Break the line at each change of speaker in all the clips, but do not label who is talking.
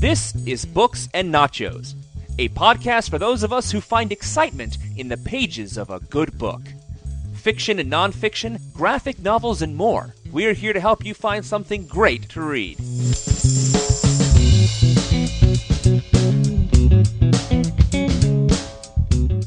This is Books and Nachos, a podcast for those of us who find excitement in the pages of a good book. Fiction and nonfiction, graphic novels, and more. We're here to help you find something great to read.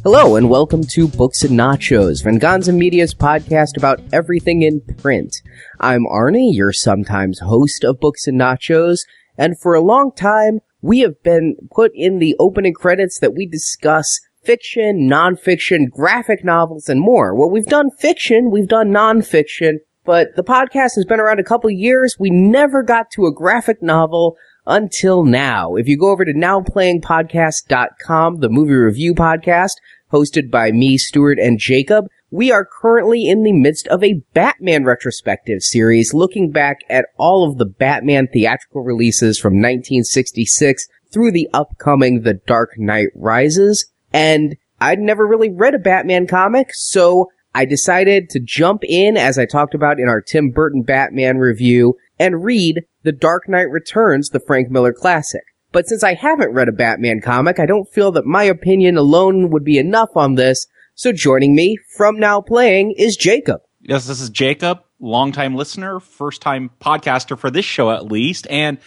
Hello and welcome to Books and Nachos, Venganza Media's podcast about everything in print. I'm Arnie, your sometimes host of Books and Nachos, and for a long time, we have been put in the opening credits that we discuss fiction, nonfiction, graphic novels, and more. Well, we've done fiction, we've done nonfiction, but the podcast has been around a couple years. We never got to a graphic novel until now. If you go over to nowplayingpodcast.com, the movie review podcast, hosted by me, Stuart, and Jacob, we are currently in the midst of a Batman retrospective series looking back at all of the Batman theatrical releases from 1966 through the upcoming The Dark Knight Rises. And I'd never really read a Batman comic, so I decided to jump in, as I talked about in our Tim Burton Batman review, and read The Dark Knight Returns, the Frank Miller classic. But since I haven't read a Batman comic, I don't feel that my opinion alone would be enough on this, so joining me from now playing is Jacob.
Yes, this is Jacob, longtime listener, first time podcaster for this show at least. And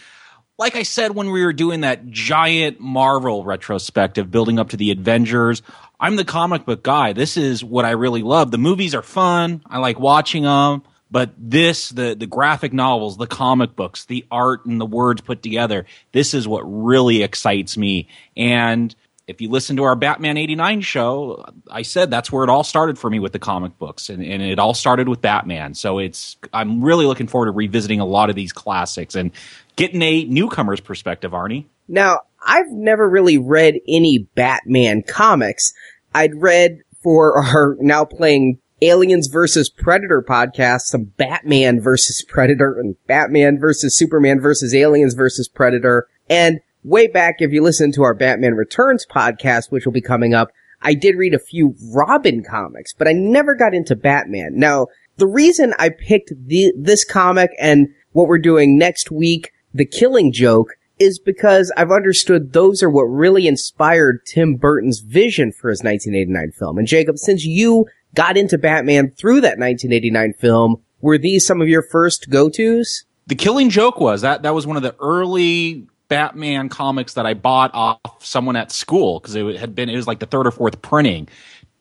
like I said when we were doing that giant Marvel retrospective building up to the Avengers, I'm the comic book guy. This is what I really love. The movies are fun. I like watching them. But this, the, the graphic novels, the comic books, the art and the words put together, this is what really excites me. And if you listen to our Batman 89 show, I said that's where it all started for me with the comic books and, and it all started with Batman. So it's, I'm really looking forward to revisiting a lot of these classics and getting a newcomer's perspective, Arnie.
Now, I've never really read any Batman comics. I'd read for our now playing Aliens versus Predator podcast, some Batman versus Predator and Batman versus Superman versus Aliens versus Predator. And way back, if you listen to our Batman Returns podcast, which will be coming up, I did read a few Robin comics, but I never got into Batman. Now, the reason I picked the, this comic and what we're doing next week, The Killing Joke, is because I've understood those are what really inspired Tim Burton's vision for his 1989 film. And Jacob, since you got into Batman through that 1989 film, were these some of your first go-tos?
The Killing Joke was that that was one of the early Batman comics that I bought off someone at school because it had been it was like the third or fourth printing.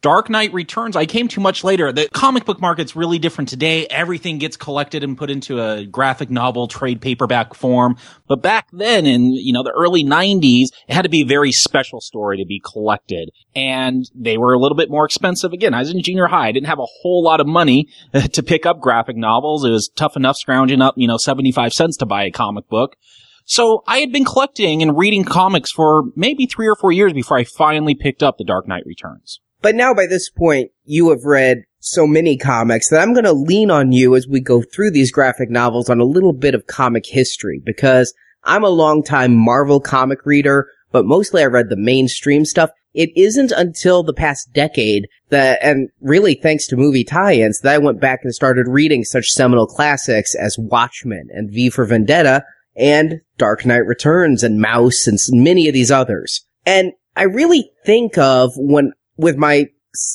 Dark Knight Returns, I came too much later. The comic book market's really different today. Everything gets collected and put into a graphic novel trade paperback form. But back then in, you know, the early 90s, it had to be a very special story to be collected. And they were a little bit more expensive. Again, I was in junior high. I didn't have a whole lot of money to pick up graphic novels. It was tough enough scrounging up, you know, 75 cents to buy a comic book. So I had been collecting and reading comics for maybe three or four years before I finally picked up The Dark Knight Returns.
But now by this point, you have read so many comics that I'm going to lean on you as we go through these graphic novels on a little bit of comic history because I'm a longtime Marvel comic reader, but mostly I read the mainstream stuff. It isn't until the past decade that, and really thanks to movie tie-ins, that I went back and started reading such seminal classics as Watchmen and V for Vendetta and Dark Knight Returns and Maus and many of these others. And I really think of when with my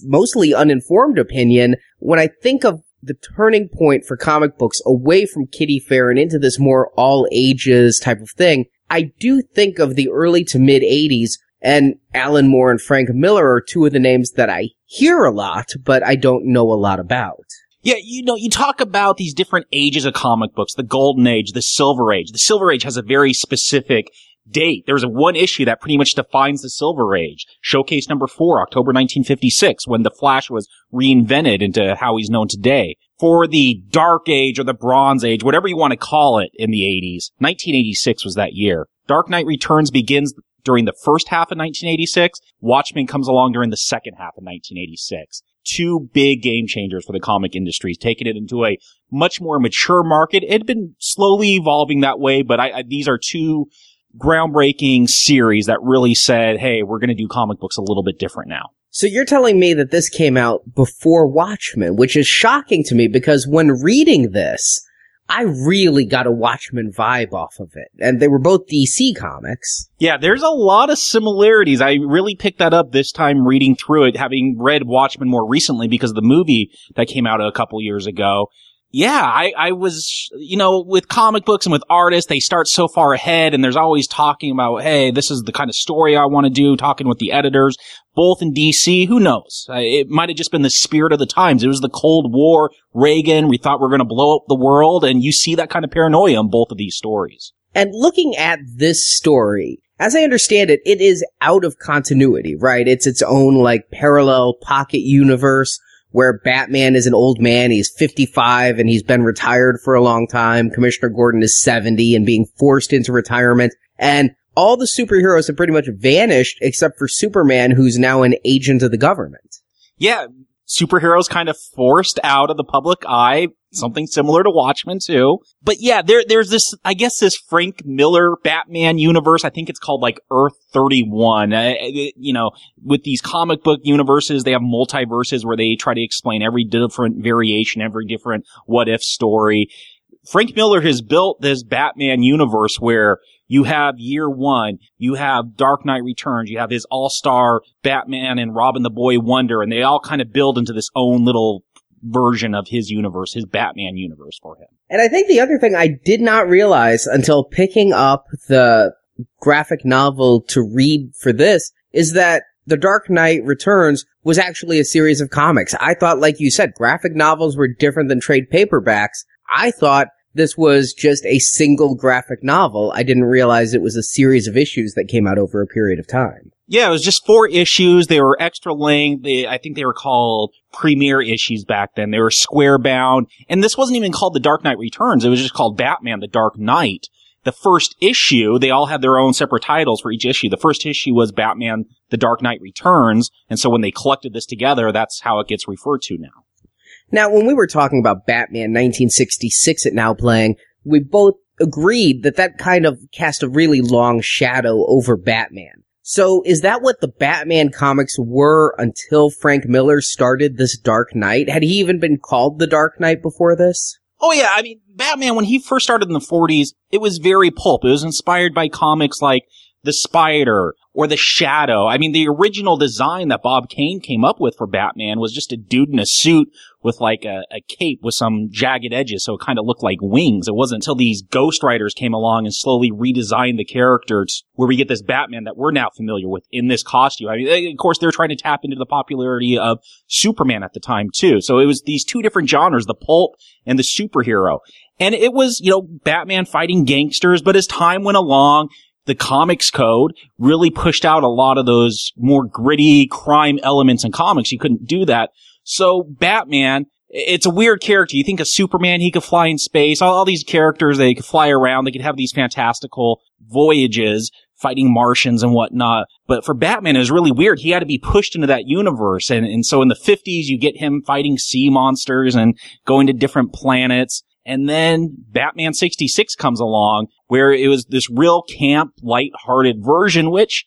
mostly uninformed opinion, when I think of the turning point for comic books away from kiddie fare and into this more all ages type of thing, I do think of the early to mid 80s and Alan Moore and Frank Miller are two of the names that I hear a lot, but I don't know a lot about.
Yeah, you know, you talk about these different ages of comic books, the golden age, the silver age. The silver age has a very specific date. There's one issue that pretty much defines the Silver Age. Showcase number four, October 1956, when the Flash was reinvented into how he's known today. For the Dark Age or the Bronze Age, whatever you want to call it in the 80s, 1986 was that year. Dark Knight Returns begins during the first half of 1986. Watchmen comes along during the second half of 1986 two big game changers for the comic industry, taking it into a much more mature market. It had been slowly evolving that way, but I, I, these are two groundbreaking series that really said, hey, we're going to do comic books a little bit different now.
So you're telling me that this came out before Watchmen, which is shocking to me because when reading this, I really got a Watchmen vibe off of it. And they were both DC comics.
Yeah, there's a lot of similarities. I really picked that up this time reading through it, having read Watchmen more recently because of the movie that came out a couple years ago yeah, I, I was, you know, with comic books and with artists, they start so far ahead and there's always talking about, hey, this is the kind of story I want to do, talking with the editors, both in DC. Who knows? It might have just been the spirit of the times. It was the Cold War, Reagan. We thought we are going to blow up the world. And you see that kind of paranoia in both of these stories.
And looking at this story, as I understand it, it is out of continuity, right? It's its own like parallel pocket universe where Batman is an old man. He's 55 and he's been retired for a long time. Commissioner Gordon is 70 and being forced into retirement. And all the superheroes have pretty much vanished except for Superman, who's now an agent of the government.
Yeah. Superheroes kind of forced out of the public eye something similar to Watchmen too. But yeah, there, there's this, I guess this Frank Miller Batman universe. I think it's called like Earth 31. Uh, you know, with these comic book universes, they have multiverses where they try to explain every different variation, every different what if story. Frank Miller has built this Batman universe where you have year one, you have Dark Knight Returns, you have his all-star Batman and Robin the Boy Wonder, and they all kind of build into this own little version of his universe, his Batman universe for him.
And I think the other thing I did not realize until picking up the graphic novel to read for this is that The Dark Knight Returns was actually a series of comics. I thought, like you said, graphic novels were different than trade paperbacks. I thought this was just a single graphic novel. I didn't realize it was a series of issues that came out over a period of time.
Yeah, it was just four issues. They were extra length. They, I think they were called premiere issues back then. They were square bound. And this wasn't even called The Dark Knight Returns. It was just called Batman The Dark Knight. The first issue, they all had their own separate titles for each issue. The first issue was Batman The Dark Knight Returns. And so when they collected this together, that's how it gets referred to now.
Now, when we were talking about Batman 1966 at Now Playing, we both agreed that that kind of cast a really long shadow over Batman. So is that what the Batman comics were until Frank Miller started this Dark Knight? Had he even been called the Dark Knight before this?
Oh yeah, I mean, Batman, when he first started in the 40s, it was very pulp. It was inspired by comics like The Spider or The Shadow. I mean, the original design that Bob Kane came up with for Batman was just a dude in a suit with like a, a cape with some jagged edges, so it kind of looked like wings. It wasn't until these ghostwriters came along and slowly redesigned the characters where we get this Batman that we're now familiar with in this costume. I mean, eh, of course, they're trying to tap into the popularity of Superman at the time too. So it was these two different genres, the pulp and the superhero. And it was, you know, Batman fighting gangsters, but as time went along, the comics code really pushed out a lot of those more gritty crime elements in comics. You couldn't do that. So Batman, it's a weird character. You think of Superman, he could fly in space. All, all these characters, they could fly around. They could have these fantastical voyages fighting Martians and whatnot. But for Batman, it was really weird. He had to be pushed into that universe. And, and so in the 50s, you get him fighting sea monsters and going to different planets. And then Batman 66 comes along where it was this real camp, light-hearted version, which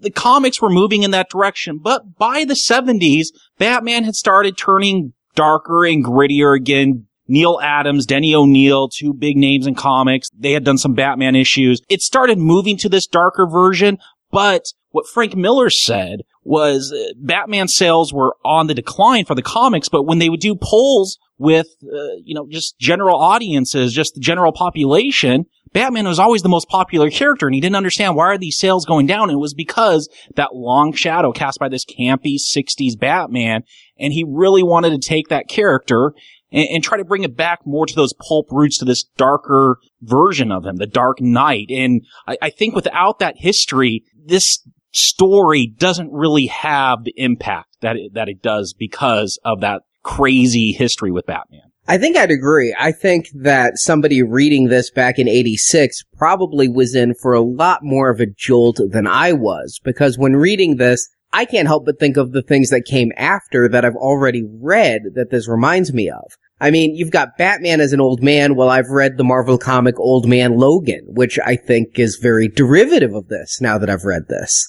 the comics were moving in that direction. But by the 70s, Batman had started turning darker and grittier again. Neal Adams, Denny O'Neil, two big names in comics. They had done some Batman issues. It started moving to this darker version, but what Frank Miller said was uh, Batman sales were on the decline for the comics, but when they would do polls with, uh, you know, just general audiences, just the general population, Batman was always the most popular character and he didn't understand why are these sales going down. It was because that long shadow cast by this campy 60s Batman. And he really wanted to take that character and, and, try to bring it back more to those pulp roots to this darker version of him, the Dark Knight. And I, I think without that history, this story doesn't really have the impact that it, that it does because of that crazy history with Batman.
I think I'd agree. I think that somebody reading this back in 86 probably was in for a lot more of a jolt than I was because when reading this, I can't help but think of the things that came after that I've already read that this reminds me of. I mean, you've got Batman as an old man. Well, I've read the Marvel comic Old Man Logan, which I think is very derivative of this now that I've read this.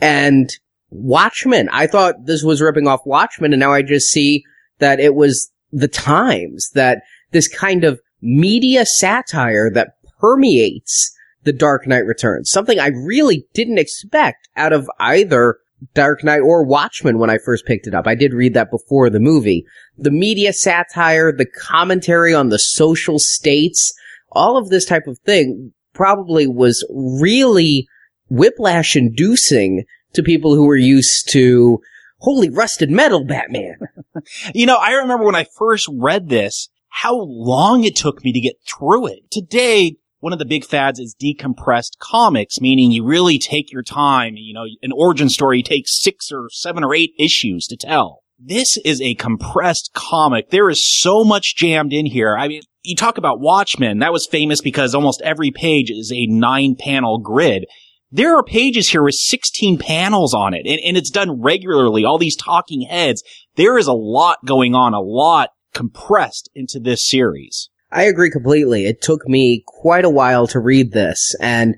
And Watchmen. I thought this was ripping off Watchmen and now I just see that it was the times that this kind of media satire that permeates the Dark Knight Returns. Something I really didn't expect out of either Dark Knight or Watchmen when I first picked it up. I did read that before the movie. The media satire, the commentary on the social states, all of this type of thing probably was really whiplash inducing to people who were used to holy rusted metal Batman.
you know, I remember when I first read this, how long it took me to get through it. Today, one of the big fads is decompressed comics, meaning you really take your time. You know, an origin story takes six or seven or eight issues to tell. This is a compressed comic. There is so much jammed in here. I mean, you talk about Watchmen. That was famous because almost every page is a nine panel grid. There are pages here with 16 panels on it and, and it's done regularly. All these talking heads. There is a lot going on, a lot compressed into this series.
I agree completely. It took me quite a while to read this and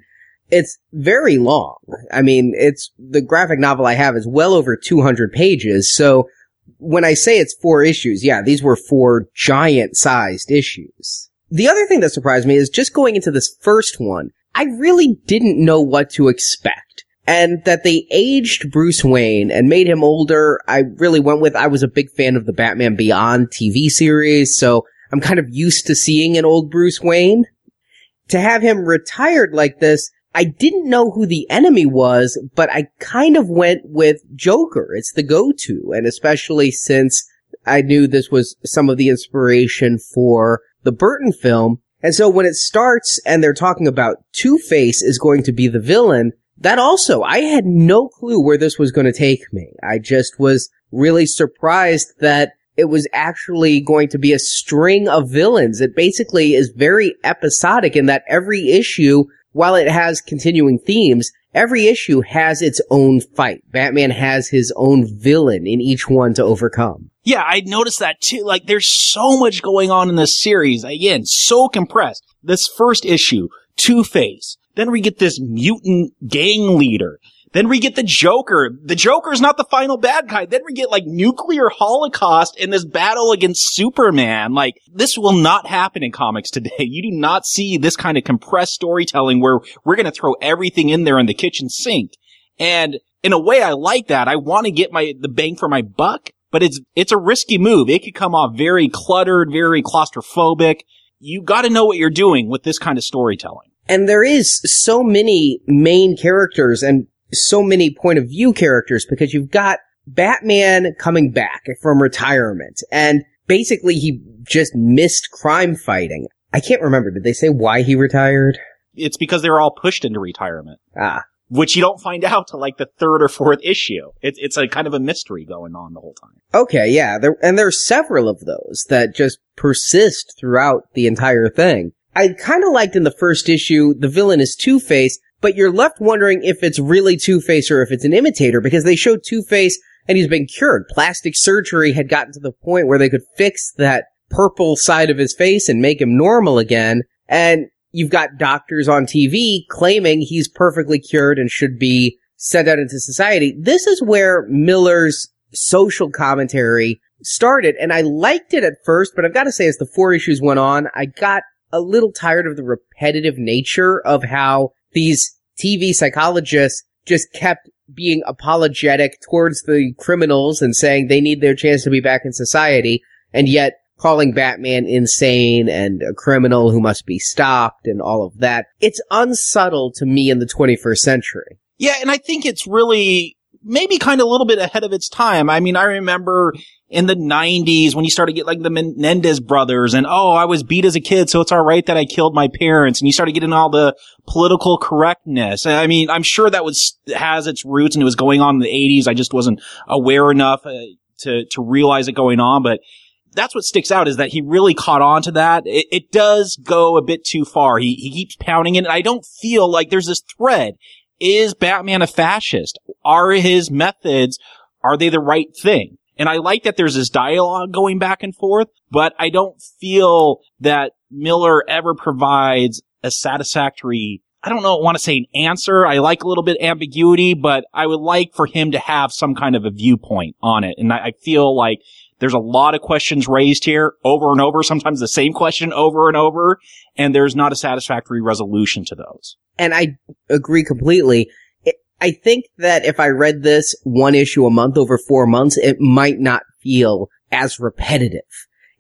it's very long. I mean, it's the graphic novel I have is well over 200 pages. So when I say it's four issues, yeah, these were four giant sized issues. The other thing that surprised me is just going into this first one, I really didn't know what to expect. And that they aged Bruce Wayne and made him older, I really went with, I was a big fan of the Batman Beyond TV series, so I'm kind of used to seeing an old Bruce Wayne. To have him retired like this, I didn't know who the enemy was, but I kind of went with Joker. It's the go-to, and especially since I knew this was some of the inspiration for the Burton film. And so when it starts and they're talking about Two-Face is going to be the villain, that also, I had no clue where this was going to take me. I just was really surprised that it was actually going to be a string of villains. It basically is very episodic in that every issue, while it has continuing themes, every issue has its own fight. Batman has his own villain in each one to overcome.
Yeah, I noticed that too. Like, there's so much going on in this series. Again, so compressed. This first issue, Two-Face. Then we get this mutant gang leader. Then we get the Joker. The Joker is not the final bad guy. Then we get like nuclear holocaust and this battle against Superman. Like this will not happen in comics today. You do not see this kind of compressed storytelling where we're going to throw everything in there in the kitchen sink. And in a way, I like that. I want to get my, the bang for my buck, but it's, it's a risky move. It could come off very cluttered, very claustrophobic. You got to know what you're doing with this kind of storytelling.
And there is so many main characters and so many point of view characters because you've got Batman coming back from retirement and basically he just missed crime fighting. I can't remember. Did they say why he retired?
It's because they were all pushed into retirement.
Ah.
Which you don't find out till like the third or fourth issue. It's, it's a kind of a mystery going on the whole time.
Okay, yeah. There, and there's several of those that just persist throughout the entire thing. I kind of liked in the first issue, the villain is Two-Face, but you're left wondering if it's really Two-Face or if it's an imitator because they showed Two-Face and he's been cured. Plastic surgery had gotten to the point where they could fix that purple side of his face and make him normal again. And you've got doctors on TV claiming he's perfectly cured and should be sent out into society. This is where Miller's social commentary started. And I liked it at first, but I've got to say as the four issues went on, I got a little tired of the repetitive nature of how these TV psychologists just kept being apologetic towards the criminals and saying they need their chance to be back in society, and yet calling Batman insane and a criminal who must be stopped and all of that. It's unsubtle to me in the 21st century.
Yeah, and I think it's really maybe kind of a little bit ahead of its time. I mean, I remember in the 90s when you started to get like the Menendez brothers and, oh, I was beat as a kid, so it's all right that I killed my parents. And you started getting all the political correctness. I mean, I'm sure that was, has its roots and it was going on in the 80s. I just wasn't aware enough uh, to, to realize it going on. But that's what sticks out is that he really caught on to that. It, it does go a bit too far. He, he keeps pounding it. And I don't feel like there's this thread. Is Batman a fascist? Are his methods, are they the right thing? And I like that there's this dialogue going back and forth, but I don't feel that Miller ever provides a satisfactory I don't know, want to say an answer. I like a little bit ambiguity, but I would like for him to have some kind of a viewpoint on it. And I, I feel like There's a lot of questions raised here over and over, sometimes the same question over and over, and there's not a satisfactory resolution to those.
And I agree completely. I think that if I read this one issue a month over four months, it might not feel as repetitive.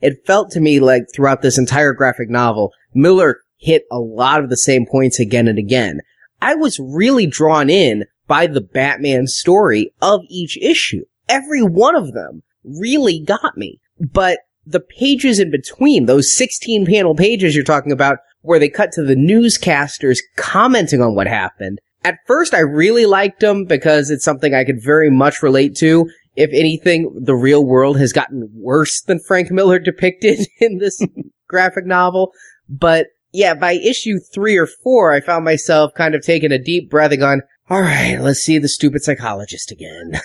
It felt to me like throughout this entire graphic novel, Miller hit a lot of the same points again and again. I was really drawn in by the Batman story of each issue. Every one of them really got me. But the pages in between, those 16 panel pages you're talking about, where they cut to the newscasters commenting on what happened. At first, I really liked them because it's something I could very much relate to. If anything, the real world has gotten worse than Frank Miller depicted in this graphic novel. But yeah, by issue three or four, I found myself kind of taking a deep breath and going, all right, let's see the stupid psychologist again.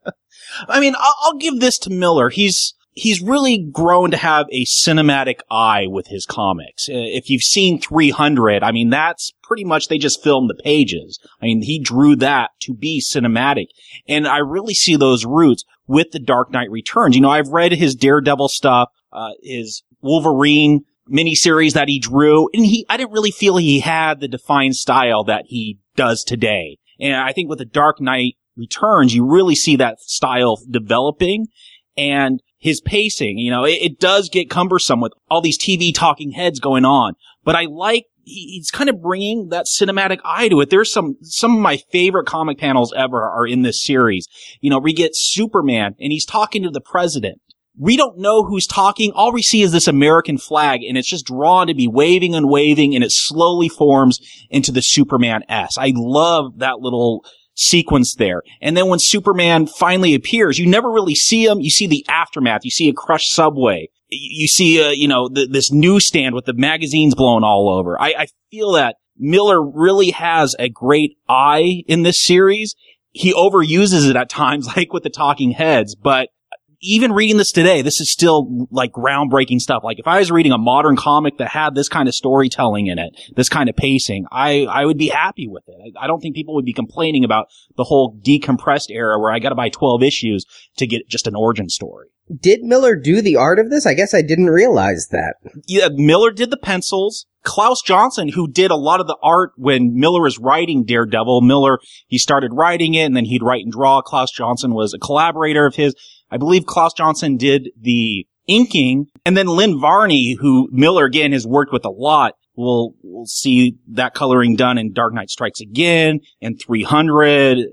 I mean, I'll, I'll, give this to Miller. He's, he's really grown to have a cinematic eye with his comics. Uh, if you've seen 300, I mean, that's pretty much, they just filmed the pages. I mean, he drew that to be cinematic. And I really see those roots with the Dark Knight Returns. You know, I've read his Daredevil stuff, uh, his Wolverine, miniseries that he drew, and he, I didn't really feel he had the defined style that he does today. And I think with the Dark Knight Returns, you really see that style developing and his pacing, you know, it, it does get cumbersome with all these TV talking heads going on, but I like he's kind of bringing that cinematic eye to it. There's some, some of my favorite comic panels ever are in this series. You know, we get Superman and he's talking to the president we don't know who's talking. All we see is this American flag and it's just drawn to be waving and waving and it slowly forms into the Superman S. I love that little sequence there. And then when Superman finally appears, you never really see him. You see the aftermath. You see a crushed subway. You see, uh, you know, the, this newsstand with the magazines blown all over. I, I feel that Miller really has a great eye in this series. He overuses it at times, like with the talking heads, but even reading this today, this is still like groundbreaking stuff. Like if I was reading a modern comic that had this kind of storytelling in it, this kind of pacing, I, I would be happy with it. I, I don't think people would be complaining about the whole decompressed era where I got to buy 12 issues to get just an origin story.
Did Miller do the art of this? I guess I didn't realize that.
Yeah, Miller did the pencils. Klaus Janson, who did a lot of the art when Miller was writing Daredevil, Miller, he started writing it and then he'd write and draw. Klaus Janson was a collaborator of his. I believe Klaus Janson did the inking and then Lynn Varley, who Miller again has worked with a lot, will will see that coloring done in Dark Knight Strikes Again and 300.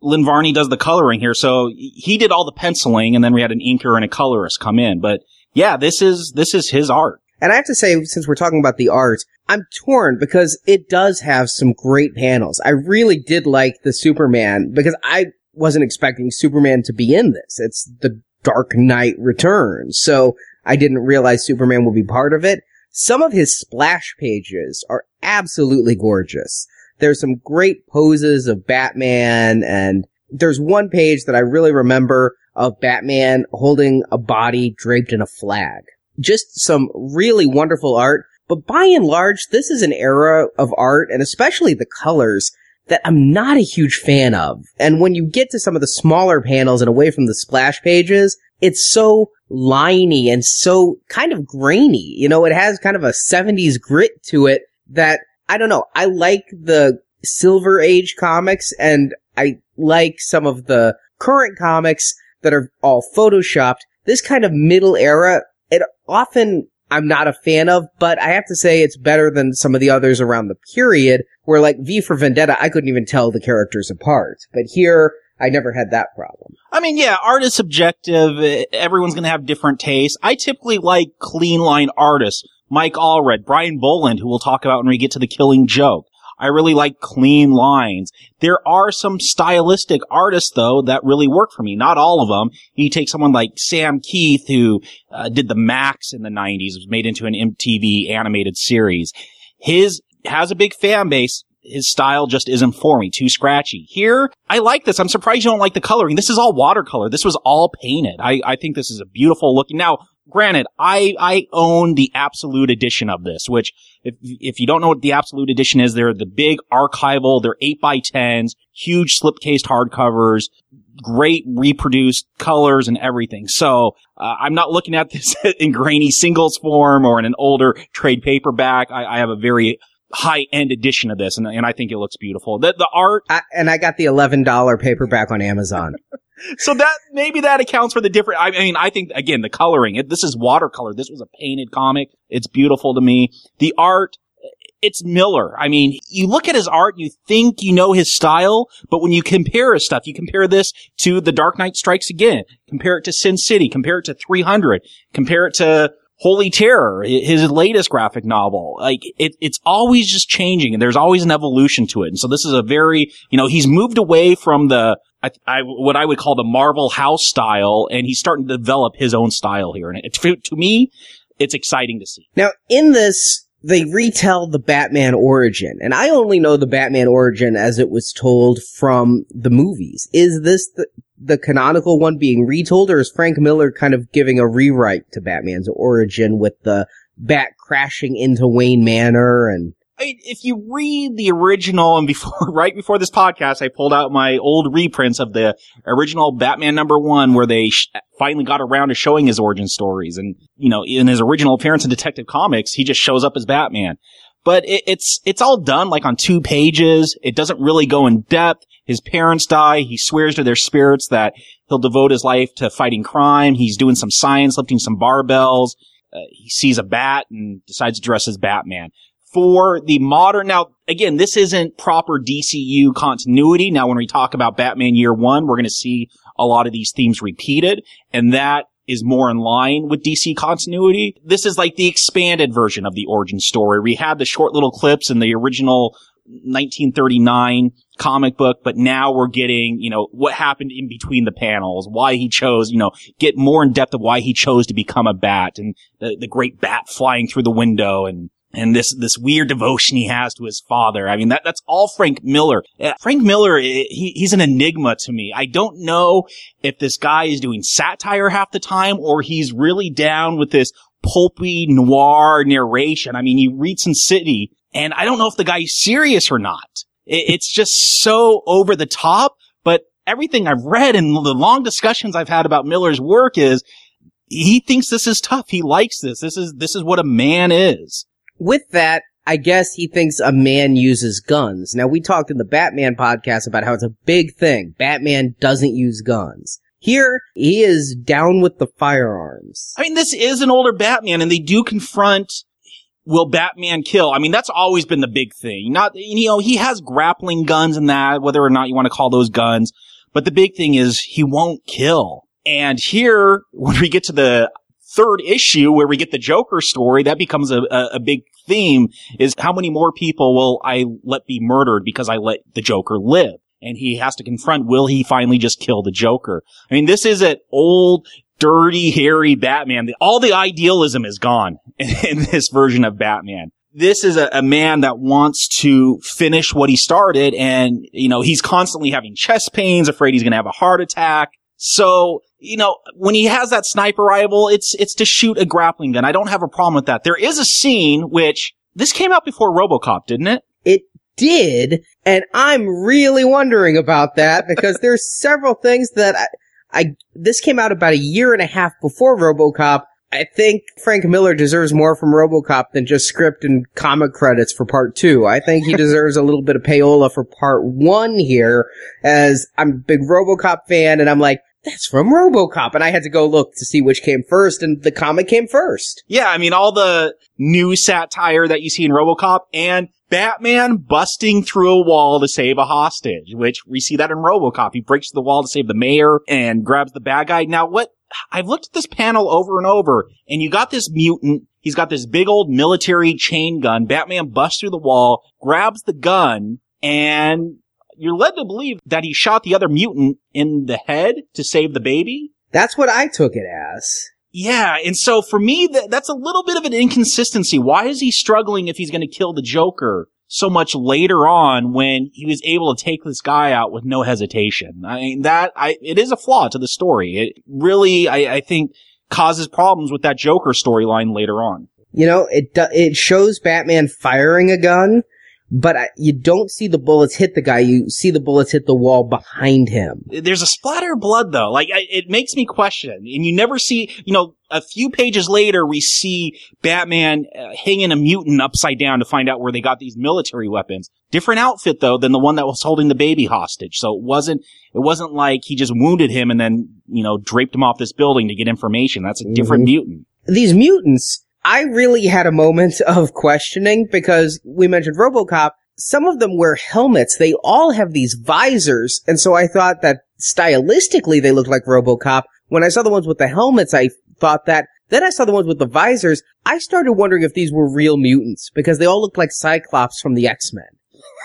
Lynn Varley does the coloring here. So he did all the penciling and then we had an inker and a colorist come in. But yeah, this is, this is his art.
And I have to say, since we're talking about the art, I'm torn because it does have some great panels. I really did like the Superman because I wasn't expecting Superman to be in this. It's the Dark Knight Returns. So I didn't realize Superman would be part of it. Some of his splash pages are absolutely gorgeous. There's some great poses of Batman and there's one page that I really remember of Batman holding a body draped in a flag. Just some really wonderful art. But by and large, this is an era of art and especially the colors that I'm not a huge fan of. And when you get to some of the smaller panels and away from the splash pages, it's so liney and so kind of grainy. You know, it has kind of a 70s grit to it that I don't know. I like the Silver Age comics and I like some of the current comics that are all photoshopped. This kind of middle era, it often I'm not a fan of, but I have to say it's better than some of the others around the period where like V for Vendetta, I couldn't even tell the characters apart. But here, I never had that problem.
I mean, yeah, art is subjective. Everyone's going to have different tastes. I typically like clean line artists. Mike Allred, Brian Bolland, who we'll talk about when we get to the killing joke. I really like clean lines. There are some stylistic artists though that really work for me. Not all of them. You take someone like Sam Kieth who uh, did the Maxx in the 90s, was made into an MTV animated series. His has a big fan base. His style just isn't for me. Too scratchy. Here, I like this. I'm surprised you don't like the coloring. This is all watercolor. This was all painted. I, I think this is a beautiful looking. Now, granted, I, I own the absolute edition of this, which if, if you don't know what the absolute edition is, they're the big archival, they're 8 by 10s, huge slipcased hardcovers. great reproduced colors and everything. So uh, I'm not looking at this in grainy singles form or in an older trade paperback. I, I have a very high end edition of this, and, and I think it looks beautiful. The, the art,
I, and I got the eleven dollar paperback on Amazon.
so that maybe that accounts for the different. I mean, I think again the coloring. It, this is watercolor. This was a painted comic. It's beautiful to me. The art. It's Miller. I mean, you look at his art, you think you know his style, but when you compare his stuff, you compare this to The Dark Knight Strikes Again, compare it to Sin City, compare it to 300, compare it to Holy Terror, his latest graphic novel. Like it, it's always just changing and there's always an evolution to it. And so this is a very, you know, he's moved away from the, I, I, what I would call the Marvel house style and he's starting to develop his own style here. And it, to me, it's exciting to see.
Now, in this, they retell the Batman origin, and I only know the Batman origin as it was told from the movies. Is this the, the canonical one being retold, or is Frank Miller kind of giving a rewrite to Batman's origin with the Bat crashing into Wayne Manor and
I if you read the original and before, right before this podcast, I pulled out my old reprints of the original Batman number one where they sh- finally got around to showing his origin stories. And, you know, in his original appearance in Detective Comics, he just shows up as Batman. But it, it's, it's all done like on two pages. It doesn't really go in depth. His parents die. He swears to their spirits that he'll devote his life to fighting crime. He's doing some science, lifting some barbells. Uh, he sees a bat and decides to dress as Batman for the modern, now again, this isn't proper DCU continuity. Now when we talk about Batman year one, we're going to see a lot of these themes repeated and that is more in line with DC continuity. This is like the expanded version of the origin story. We had the short little clips in the original 1939 comic book, but now we're getting, you know, what happened in between the panels, why he chose, you know, get more in depth of why he chose to become a bat and the, the great bat flying through the window and and this this weird devotion he has to his father. I mean, that that's all Frank Miller. Uh, Frank Miller, he, he's an enigma to me. I don't know if this guy is doing satire half the time or he's really down with this pulpy noir narration. I mean, he reads Sin City, and I don't know if the guy's serious or not. It, it's just so over the top. But everything I've read and the long discussions I've had about Miller's work is he thinks this is tough. He likes this. This is this is what a man is
with that, I guess he thinks a man uses guns. Now we talked in the Batman podcast about how it's a big thing. Batman doesn't use guns. Here, he is down with the firearms.
I mean, this is an older Batman and they do confront will Batman kill? I mean, that's always been the big thing. Not, you know, he has grappling guns and that, whether or not you want to call those guns. But the big thing is he won't kill. And here, when we get to the third issue where we get the Joker story, that becomes a, a, a, big theme is how many more people will I let be murdered because I let the Joker live? And he has to confront, will he finally just kill the Joker? I mean, this is an old, dirty, hairy Batman. All the idealism is gone in, this version of Batman this is a, a, man that wants to finish what he started and, you know, he's constantly having chest pains, afraid he's going to have a heart attack. So, you know, when he has that sniper rifle, it's, it's to shoot a grappling gun. I don't have a problem with that. There is a scene which, this came out before RoboCop, didn't it?
It did, and I'm really wondering about that because there's several things that I, I, this came out about a year and a half before RoboCop. I think Frank Miller deserves more from RoboCop than just script and comic credits for part two. I think he deserves a little bit of payola for part one here as I'm a big RoboCop fan and I'm like, that's from RoboCop. And I had to go look to see which came first and the comic came first.
Yeah. I mean, all the new satire that you see in RoboCop and Batman busting through a wall to save a hostage, which we see that in RoboCop. He breaks the wall to save the mayor and grabs the bad guy. Now what? I've looked at this panel over and over and you got this mutant. He's got this big old military chain gun. Batman busts through the wall, grabs the gun and you're led to believe that he shot the other mutant in the head to save the baby.
That's what I took it as.
Yeah, and so for me, th- that's a little bit of an inconsistency. Why is he struggling if he's going to kill the Joker so much later on when he was able to take this guy out with no hesitation? I mean, that, I, it is a flaw to the story. It really, I, I think, causes problems with that Joker storyline later on.
You know, it, it shows Batman firing a gun, but I, you don't see the bullets hit the guy. You see the bullets hit the wall behind him.
There's a splatter of blood though. Like I, it makes me question. And you never see, you know, a few pages later, we see Batman uh, hanging a mutant upside down to find out where they got these military weapons. Different outfit though than the one that was holding the baby hostage. So it wasn't, it wasn't like he just wounded him and then, you know, draped him off this building to get information. That's a different
Mhm.
mutant.
These mutants, I really had a moment of questioning because we mentioned RoboCop. Some of them wear helmets. They all have these visors. And so I thought that stylistically they looked like RoboCop. When I saw the ones with the helmets, I thought that. Then I saw the ones with the visors. I started wondering if these were real mutants because they all looked like Cyclops from the X-Men.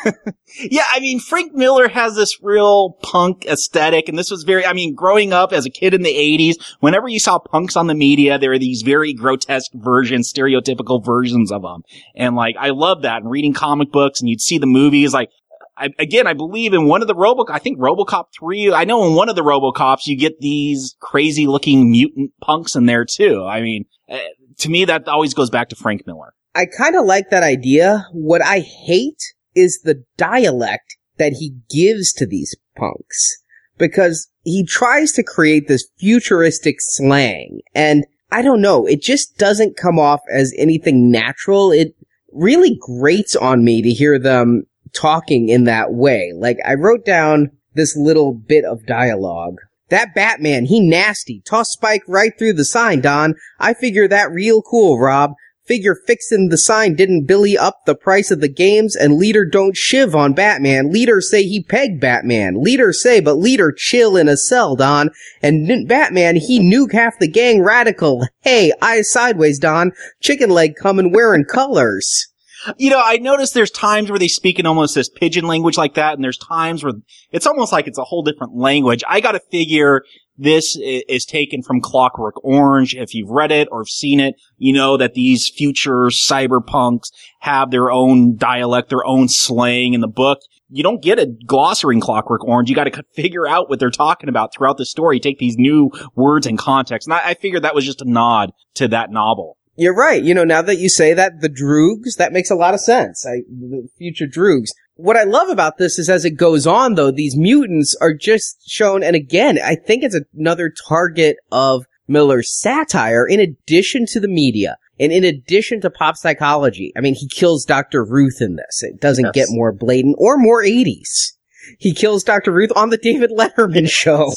Yeah, I mean, Frank Miller has this real punk aesthetic, and this was very, I mean, growing up as a kid in the 80s, whenever you saw punks on the media, there were these very grotesque versions, stereotypical versions of them. And like, I love that, and reading comic books, and you'd see the movies, like, I, again, I believe in one of the Robo, I think Robocop 3, I know in one of the Robocops, you get these crazy looking mutant punks in there too. I mean, uh, to me, that always goes back to Frank Miller.
I kind of like that idea. What I hate is the dialect that he gives to these punks because he tries to create this futuristic slang and I don't know, it just doesn't come off as anything natural. It really grates on me to hear them talking in that way. Like I wrote down this little bit of dialogue. That Batman, he nasty. Toss Spike right through the sign, Don. I figure that real cool, Rob. Figure fixin' the sign didn't Billy up the price of the games and leader don't shiv on Batman. Leader say he pegged Batman. Leader say, but leader chill in a cell, Don. And Batman, he nuke half the gang radical. Hey, eyes sideways, Don. Chicken leg coming wearing colors.
You know, I noticed there's times where they speak in almost this pidgin language like that, and there's times where it's almost like it's a whole different language. I gotta figure this is taken from Clockwork Orange. If you've read it or seen it, you know that these future cyberpunks have their own dialect, their own slang in the book. You don't get a glossary in Clockwork Orange. You gotta figure out what they're talking about throughout the story. Take these new words and context. And I, I figured that was just a nod to that novel.
You're right. You know, now that you say that, the Droogs, that makes a lot of sense. I, the future Droogs. What I love about this is as it goes on though, these mutants are just shown, and again, I think it's another target of Miller's satire in addition to the media. And in addition to pop psychology, I mean, he kills Dr. Ruth in this. It doesn't
Yes.
get more blatant or more 80s. He kills Dr. Ruth on the David Letterman show.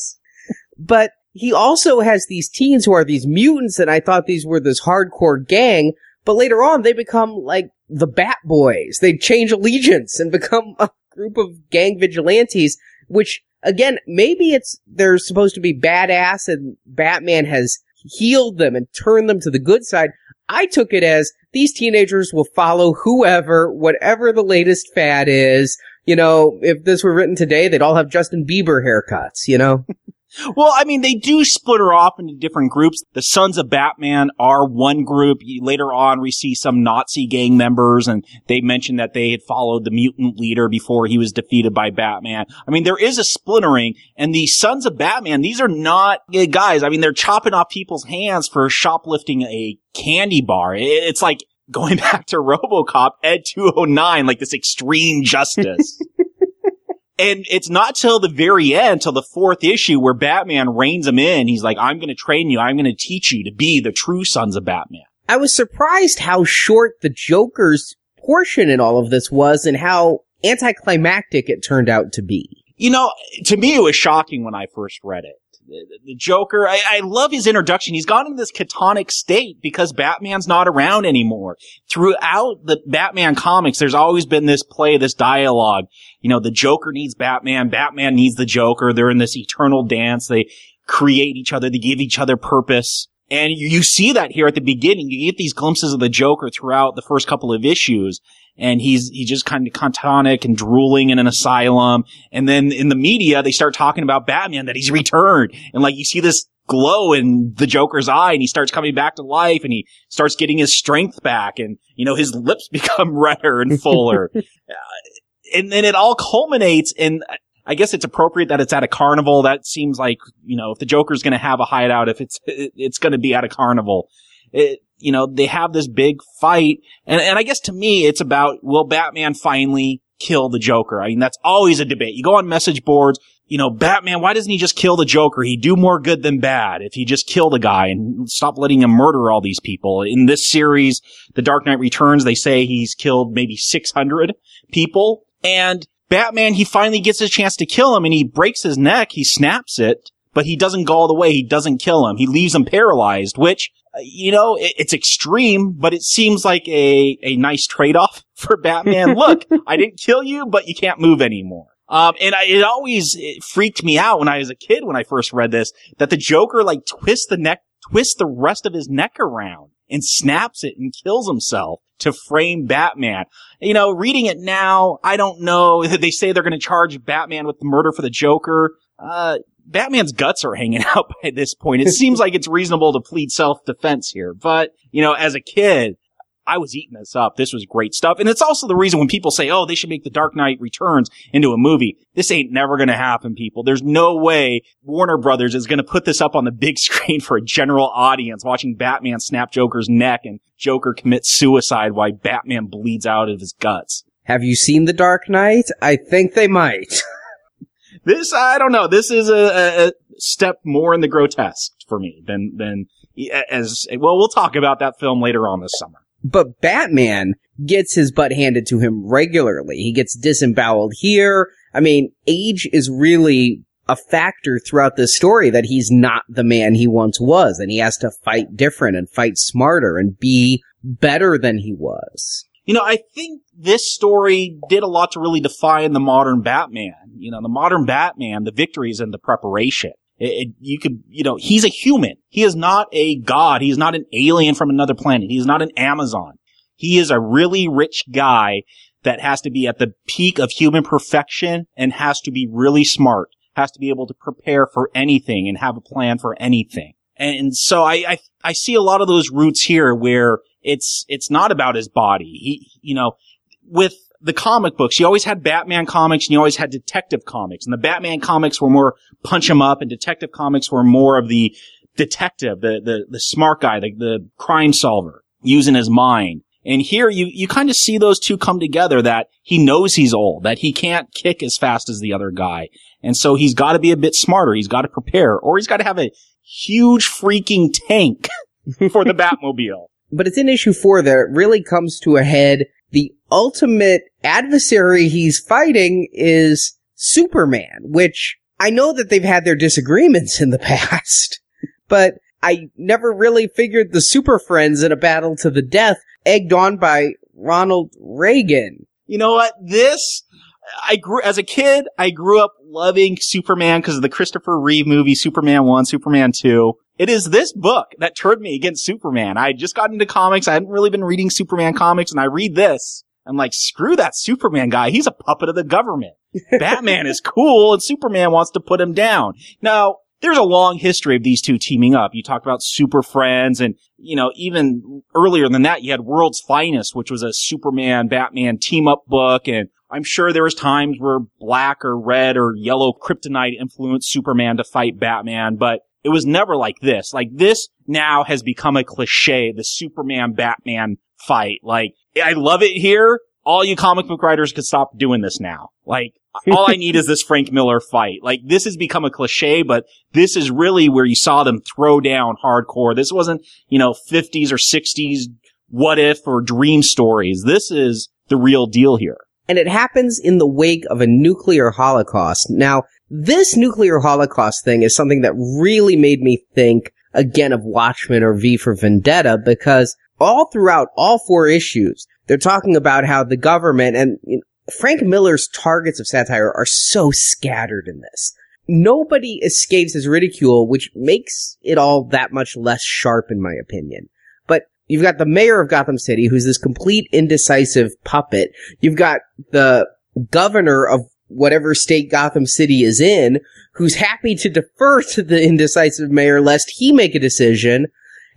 But he also has these teens who are these mutants, and I thought these were this hardcore gang. But later on, they become like the Bat Boys. They change allegiance and become a group of gang vigilantes, which again, maybe it's they're supposed to be badass and Batman has healed them and turned them to the good side. I took it as these teenagers will follow whoever, whatever the latest fad is. You know, if this were written today, they'd all have Justin Bieber haircuts, you know?
Well, I mean, they do split her off into different groups. The Sons of Batman are one group. Later on, we see some Nazi gang members, and they mentioned that they had followed the mutant leader before he was defeated by Batman. I mean, there is a splintering, and the Sons of Batman, these are not uh, guys. I mean, they're chopping off people's hands for shoplifting a candy bar. It's like going back to RoboCop, Ed 209, like this extreme justice. And it's not till the very end, till the fourth issue where Batman reins him in. He's like, I'm going to train you. I'm going to teach you to be the true sons of Batman.
I was surprised how short the Joker's portion in all of this was and how anticlimactic it turned out to be.
You know, to me, it was shocking when I first read it. The, Joker, I, I love his introduction. He's gone into this catonic state because Batman's not around anymore. Throughout the Batman comics, there's always been this play, this dialogue. You know, the Joker needs Batman, Batman needs the Joker. They're in this eternal dance. They create each other. They give each other purpose. And you, you see that here at the beginning. You get these glimpses of the Joker throughout the first couple of issues. And he's, he's just kind of contonic and drooling in an asylum. And then in the media, they start talking about Batman, that he's returned. And like, you see this glow in the Joker's eye and he starts coming back to life and he starts getting his strength back and, you know, his lips become redder and fuller. Uh, and then it all culminates in, I guess it's appropriate that it's at a carnival. That seems like, you know, if the Joker's going to have a hideout, if it's, it's going to be at a carnival. it, you know, they have this big fight. And, and I guess to me, it's about, will Batman finally kill the Joker? I mean, that's always a debate. You go on message boards, you know, Batman, why doesn't he just kill the Joker? He'd do more good than bad if he just killed the guy and stop letting him murder all these people. In this series, The Dark Knight Returns, they say he's killed maybe 600 people. And Batman, he finally gets a chance to kill him and he breaks his neck, he snaps it, but he doesn't go all the way. He doesn't kill him. He leaves him paralyzed, which, uh, you know, it, it's extreme, but it seems like a, a nice trade-off for Batman. Look, I didn't kill you, but you can't move anymore. Um, and I, it always it freaked me out when I was a kid when I first read this that the Joker like twists the neck, twists the rest of his neck around and snaps it and kills himself to frame Batman. You know, reading it now, I don't know. They say they're going to charge Batman with the murder for the Joker. Uh, Batman's guts are hanging out by this point. It seems like it's reasonable to plead self-defense here, but, you know, as a kid, I was eating this up. This was great stuff. And it's also the reason when people say, oh, they should make The Dark Knight Returns into a movie. This ain't never going to happen, people. There's no way Warner Brothers is going to put this up on the big screen for a general audience watching Batman snap Joker's neck and Joker commit suicide while Batman bleeds out of his guts.
Have you seen The Dark Knight? I think they might.
this, I don't know. This is a, a step more in the grotesque for me than, than as, well, we'll talk about that film later on this summer.
But Batman gets his butt handed to him regularly. He gets disemboweled here. I mean, age is really a factor throughout this story that he's not the man he once was and he has to fight different and fight smarter and be better than he was.
You know, I think this story did a lot to really define the modern Batman. You know, the modern Batman, the victories and the preparation. It, it, you could, you know, he's a human. He is not a god. He's not an alien from another planet. He's not an Amazon. He is a really rich guy that has to be at the peak of human perfection and has to be really smart, has to be able to prepare for anything and have a plan for anything. And so I, I, I see a lot of those roots here where it's, it's not about his body. He, you know, with the comic books. You always had Batman comics and you always had detective comics. And the Batman comics were more punch 'em up and detective comics were more of the detective, the, the, the smart guy, the, the crime solver using his mind. And here you, you kind of see those two come together that he knows he's old, that he can't kick as fast as the other guy. And so he's got to be a bit smarter. He's got to prepare or he's got to have a huge freaking tank for the Batmobile.
But it's in issue four that it really comes to a head the ultimate adversary he's fighting is Superman, which I know that they've had their disagreements in the past, but I never really figured the Super Friends in a battle to the death, egged on by Ronald Reagan.
You know what? This, I grew, as a kid, I grew up loving Superman because of the Christopher Reeve movie, Superman 1, Superman 2. It is this book that turned me against Superman. I just got into comics. I hadn't really been reading Superman comics and I read this. I'm like, screw that Superman guy. He's a puppet of the government. Batman is cool and Superman wants to put him down. Now, there's a long history of these two teaming up. You talked about Super Friends and, you know, even earlier than that, you had World's Finest, which was a Superman Batman team up book. And I'm sure there was times where black or red or yellow kryptonite influenced Superman to fight Batman, but it was never like this. Like this now has become a cliche, the Superman Batman fight. Like I love it here. All you comic book writers could stop doing this now. Like all I need is this Frank Miller fight. Like this has become a cliche, but this is really where you saw them throw down hardcore. This wasn't, you know, 50s or 60s what if or dream stories. This is the real deal here.
And it happens in the wake of a nuclear holocaust. Now, this nuclear holocaust thing is something that really made me think again of Watchmen or V for Vendetta because all throughout all four issues, they're talking about how the government and you know, Frank Miller's targets of satire are so scattered in this. Nobody escapes his ridicule, which makes it all that much less sharp in my opinion. But you've got the mayor of Gotham City, who's this complete indecisive puppet. You've got the governor of whatever state Gotham City is in, who's happy to defer to the indecisive mayor lest he make a decision.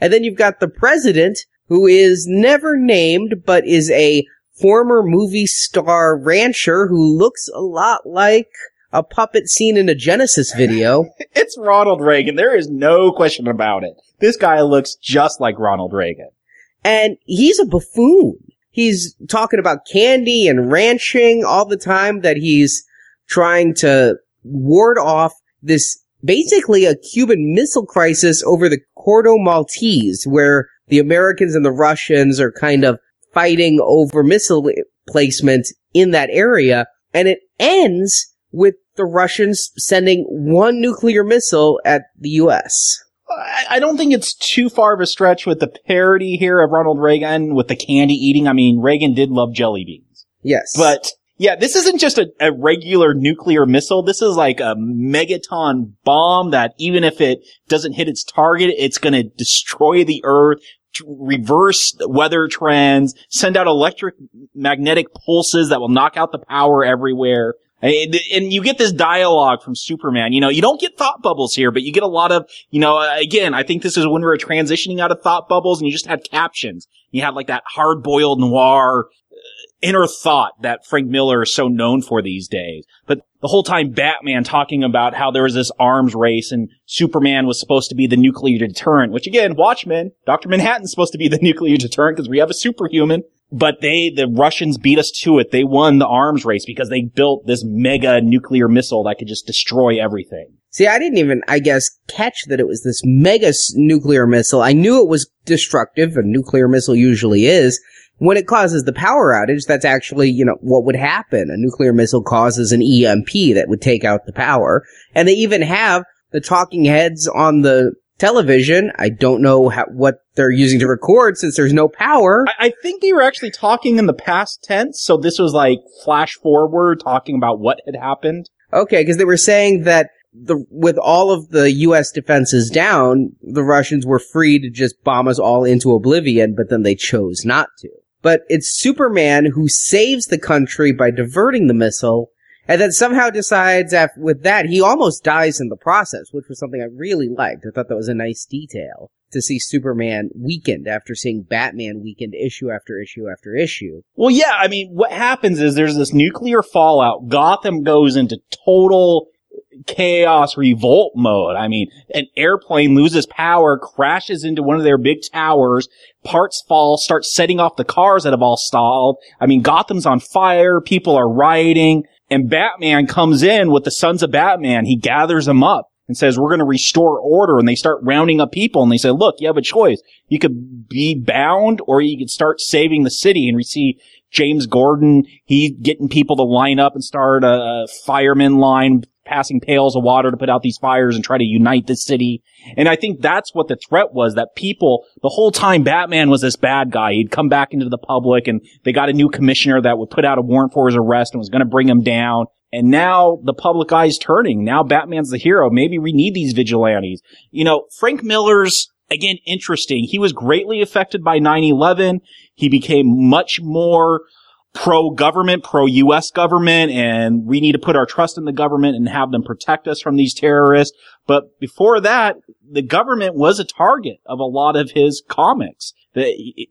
And then you've got the president, who is never named, but is a former movie star rancher who looks a lot like a puppet seen in a Genesis video.
it's Ronald Reagan. There is no question about it. this guy looks just like Ronald Reagan.
And he's a buffoon. He's talking about candy and ranching all the time that he's trying to ward off this basically a Cuban missile crisis over the Corto Maltese, where the Americans and the Russians are kind of fighting over missile placement in that area. And it ends with the Russians sending one nuclear missile at the U.S.
I don't think it's too far of a stretch with the parody here of Ronald Reagan with the candy eating. I mean, Reagan did love jelly beans.
Yes.
But yeah, this isn't just a, a, regular nuclear missile. This is like a megaton bomb that even if it doesn't hit its target, it's going to destroy the earth, reverse weather trends, send out electric magnetic pulses that will knock out the power everywhere. And you get this dialogue from Superman. You know, you don't get thought bubbles here, but you get a lot of, you know, again, I think this is when we were transitioning out of thought bubbles and you just had captions. You had like that hard boiled noir uh, inner thought that Frank Miller is so known for these days. But the whole time Batman talking about how there was this arms race and Superman was supposed to be the nuclear deterrent, which again, Watchmen, Dr. Manhattan's supposed to be the nuclear deterrent because we have a superhuman. But they, the Russians beat us to it. They won the arms race because they built this mega nuclear missile that could just destroy everything.
See, I didn't even, I guess, catch that it was this mega nuclear missile. I knew it was destructive. A nuclear missile usually is. When it causes the power outage, that's actually, you know, what would happen. A nuclear missile causes an EMP that would take out the power. And they even have the talking heads on the television. I don't know how, what they're using to record since there's no power.
I, I, think they were actually talking in the past tense, so this was like flash forward talking about what had happened.
Okay, because they were saying that the with all of the U.S. defenses down, the Russians were free to just bomb us all into oblivion, but then they chose not to. But it's Superman who saves the country by diverting the missile and then somehow decides after, with that, he almost dies in the process, which was something I really liked. I thought that was a nice detail to see Superman weakened after seeing Batman weakened issue after issue after issue.
Well, yeah, I mean, what happens is there's this nuclear fallout. Gotham goes into total chaos revolt mode. I mean, an airplane loses power, crashes into one of their big towers, parts fall, starts setting off the cars that have all stalled. I mean, Gotham's on fire, people are rioting. And Batman comes in with the sons of Batman. He gathers them up and says, we're going to restore order. And they start rounding up people and they say, look, you have a choice. You could be bound or you could start saving the city. And see James Gordon, he getting people to line up and start a fireman line passing pails of water to put out these fires and try to unite the city. And I think that's what the threat was that people, the whole time Batman was this bad guy. He'd come back into the public and they got a new commissioner that would put out a warrant for his arrest and was going to bring him down. And now the public eye's turning. Now Batman's the hero. Maybe we need these vigilantes. You know, Frank Miller's again interesting. He was greatly affected by 9/11. He became much more pro-government, pro-US government, and we need to put our trust in the government and have them protect us from these terrorists. But before that, the government was a target of a lot of his comics.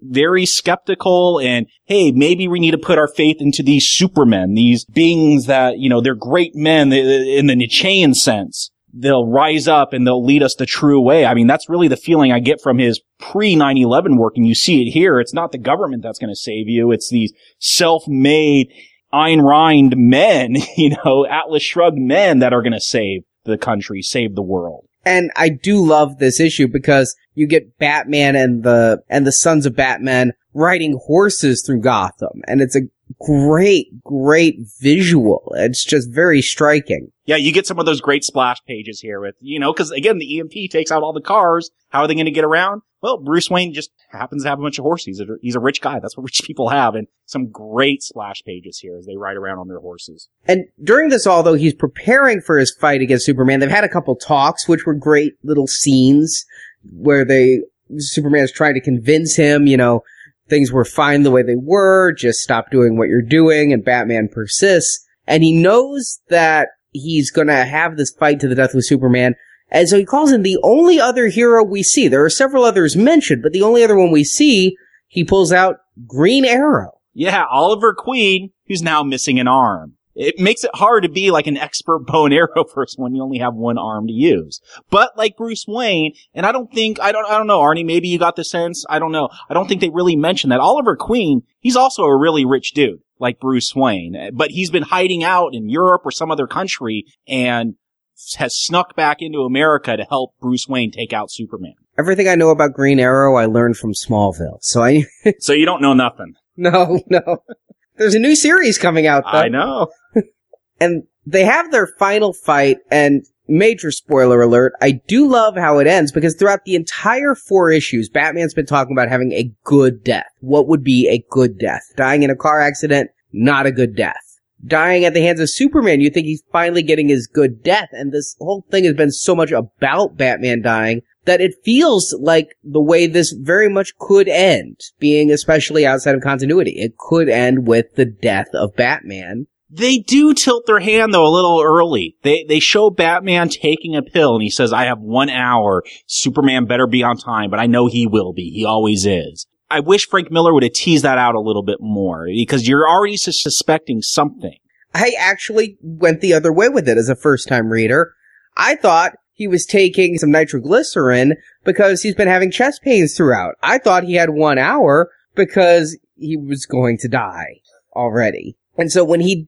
Very skeptical and, hey, maybe we need to put our faith into these supermen, these beings that, you know, they're great men in the Nietzschean sense they'll rise up and they'll lead us the true way. I mean, that's really the feeling I get from his pre 9-11 work. And you see it here. It's not the government that's going to save you. It's these self-made Ayn Rand men, you know, Atlas Shrugged men that are going to save the country, save the world.
And I do love this issue because you get Batman and the, and the sons of Batman riding horses through Gotham. And it's a great, great visual. It's just very striking.
Yeah, you get some of those great splash pages here with, you know, cause again, the EMP takes out all the cars. How are they going to get around? Well, Bruce Wayne just happens to have a bunch of horses. He's a, he's a rich guy. That's what rich people have. And some great splash pages here as they ride around on their horses.
And during this, although he's preparing for his fight against Superman, they've had a couple talks, which were great little scenes where they, Superman is trying to convince him, you know, things were fine the way they were, just stop doing what you're doing, and Batman persists. And he knows that he's gonna have this fight to the death with Superman, and so he calls in the only other hero we see. There are several others mentioned, but the only other one we see, he pulls out Green Arrow.
Yeah, Oliver Queen, who's now missing an arm. It makes it hard to be like an expert bow and arrow person when you only have one arm to use. But like Bruce Wayne, and I don't think, I don't, I don't know, Arnie, maybe you got the sense, I don't know. I don't think they really mentioned that. Oliver Queen, he's also a really rich dude, like Bruce Wayne, but he's been hiding out in Europe or some other country and has snuck back into America to help Bruce Wayne take out Superman.
Everything I know about Green Arrow, I learned from Smallville. So I,
So you don't know nothing.
no, no. There's a new series coming out though.
I know.
and they have their final fight and major spoiler alert, I do love how it ends because throughout the entire four issues, Batman's been talking about having a good death. What would be a good death? Dying in a car accident, not a good death. Dying at the hands of Superman, you think he's finally getting his good death. And this whole thing has been so much about Batman dying that it feels like the way this very much could end, being especially outside of continuity. It could end with the death of Batman.
They do tilt their hand though a little early. They they show Batman taking a pill and he says, "I have one hour. Superman better be on time, but I know he will be. He always is." I wish Frank Miller would have teased that out a little bit more because you're already sus- suspecting something.
I actually went the other way with it as a first time reader. I thought he was taking some nitroglycerin because he's been having chest pains throughout. I thought he had one hour because he was going to die already. And so when he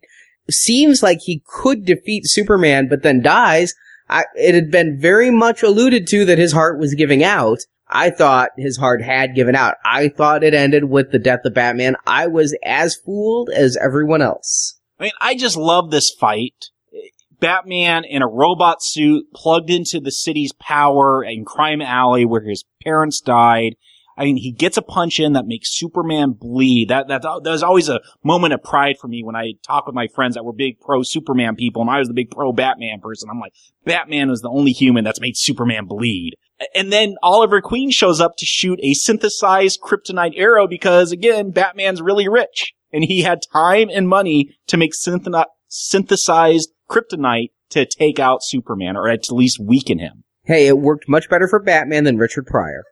seems like he could defeat Superman but then dies, I, it had been very much alluded to that his heart was giving out. I thought his heart had given out. I thought it ended with the death of Batman. I was as fooled as everyone else.
I mean, I just love this fight. Batman in a robot suit plugged into the city's power in Crime Alley where his parents died. I mean, he gets a punch in that makes Superman bleed. That, that, that was always a moment of pride for me when I talk with my friends that were big pro Superman people and I was the big pro Batman person. I'm like, Batman was the only human that's made Superman bleed. And then Oliver Queen shows up to shoot a synthesized kryptonite arrow because again, Batman's really rich and he had time and money to make synth- synthesized kryptonite to take out Superman or at least weaken him.
Hey, it worked much better for Batman than Richard Pryor.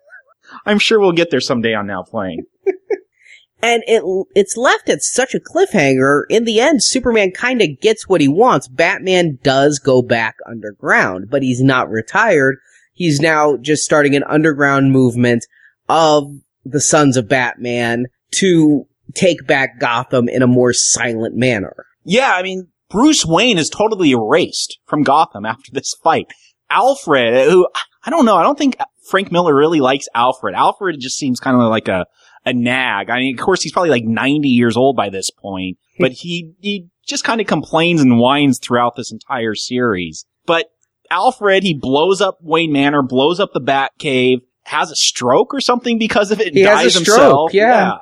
I'm sure we'll get there someday on Now Playing.
and it it's left at such a cliffhanger. In the end, Superman kind of gets what he wants. Batman does go back underground, but he's not retired. He's now just starting an underground movement of the Sons of Batman to take back Gotham in a more silent manner.
Yeah, I mean, Bruce Wayne is totally erased from Gotham after this fight. Alfred, uh, who I don't know, I don't think Frank Miller really likes Alfred. Alfred just seems kind of like a, a nag. I mean, of course, he's probably like 90 years old by this point, hmm. but he, he just kind of complains and whines throughout this entire series. But Alfred, he blows up Wayne Manor, blows up the Batcave, has a stroke or something because of it,
he
dies
has a
himself.
stroke, yeah.
yeah.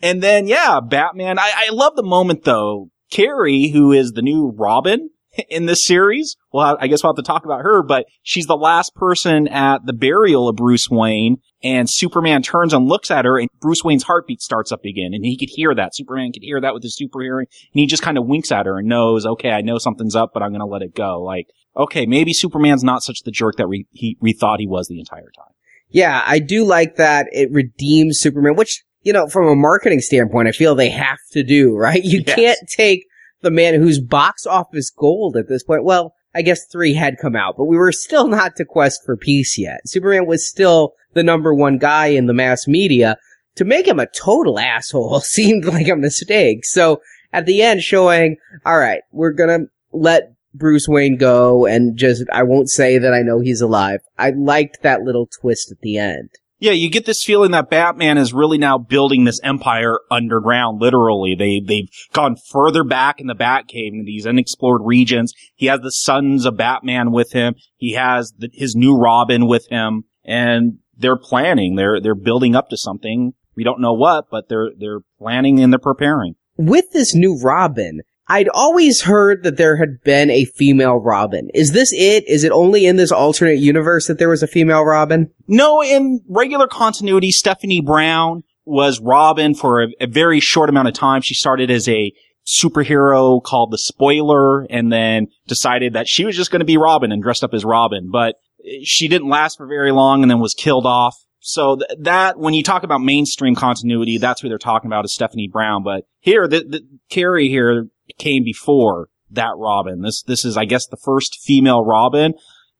And then, yeah, Batman. I, I love the moment though. Carrie, who is the new Robin, in this series. Well, I guess we'll have to talk about her, but she's the last person at the burial of Bruce Wayne and Superman turns and looks at her and Bruce Wayne's heartbeat starts up again and he could hear that. Superman could hear that with his super hearing and he just kind of winks at her and knows, okay, I know something's up, but I'm going to let it go. Like, okay, maybe Superman's not such the jerk that we, he, we thought he was the entire time.
Yeah, I do like that it redeems Superman, which, you know, from a marketing standpoint, I feel they have to do, right? You
Yes.
can't take the man whose box office gold at this point. Well, I guess three had come out, but we were still not to Quest for Peace yet. Superman was still the number one guy in the mass media. To make him a total asshole seemed like a mistake. So at the end showing, alright, we're gonna let Bruce Wayne go and just, I won't say that I know he's alive. I liked that little twist at the end.
Yeah, you get this feeling that Batman is really now building this empire underground, literally. They, they've gone further back in the Batcave into these unexplored regions. He has the sons of Batman with him. He has the, his new Robin with him and they're planning. They're, they're building up to something. We don't know what, but they're, they're planning and they're preparing.
with this new Robin, I'd always heard that there had been a female Robin. Is this it? Is it only in this alternate universe that there was a female Robin?
No, in regular continuity, Stephanie Brown was Robin for a, a very short amount of time. She started as a superhero called the Spoiler and then decided that she was just going to be Robin and dressed up as Robin, but she didn't last for very long and then was killed off. So th- that, when you talk about mainstream continuity, that's who they're talking about is Stephanie Brown. But here, the, the Carrie here came before that Robin. This, this is, I guess, the first female Robin.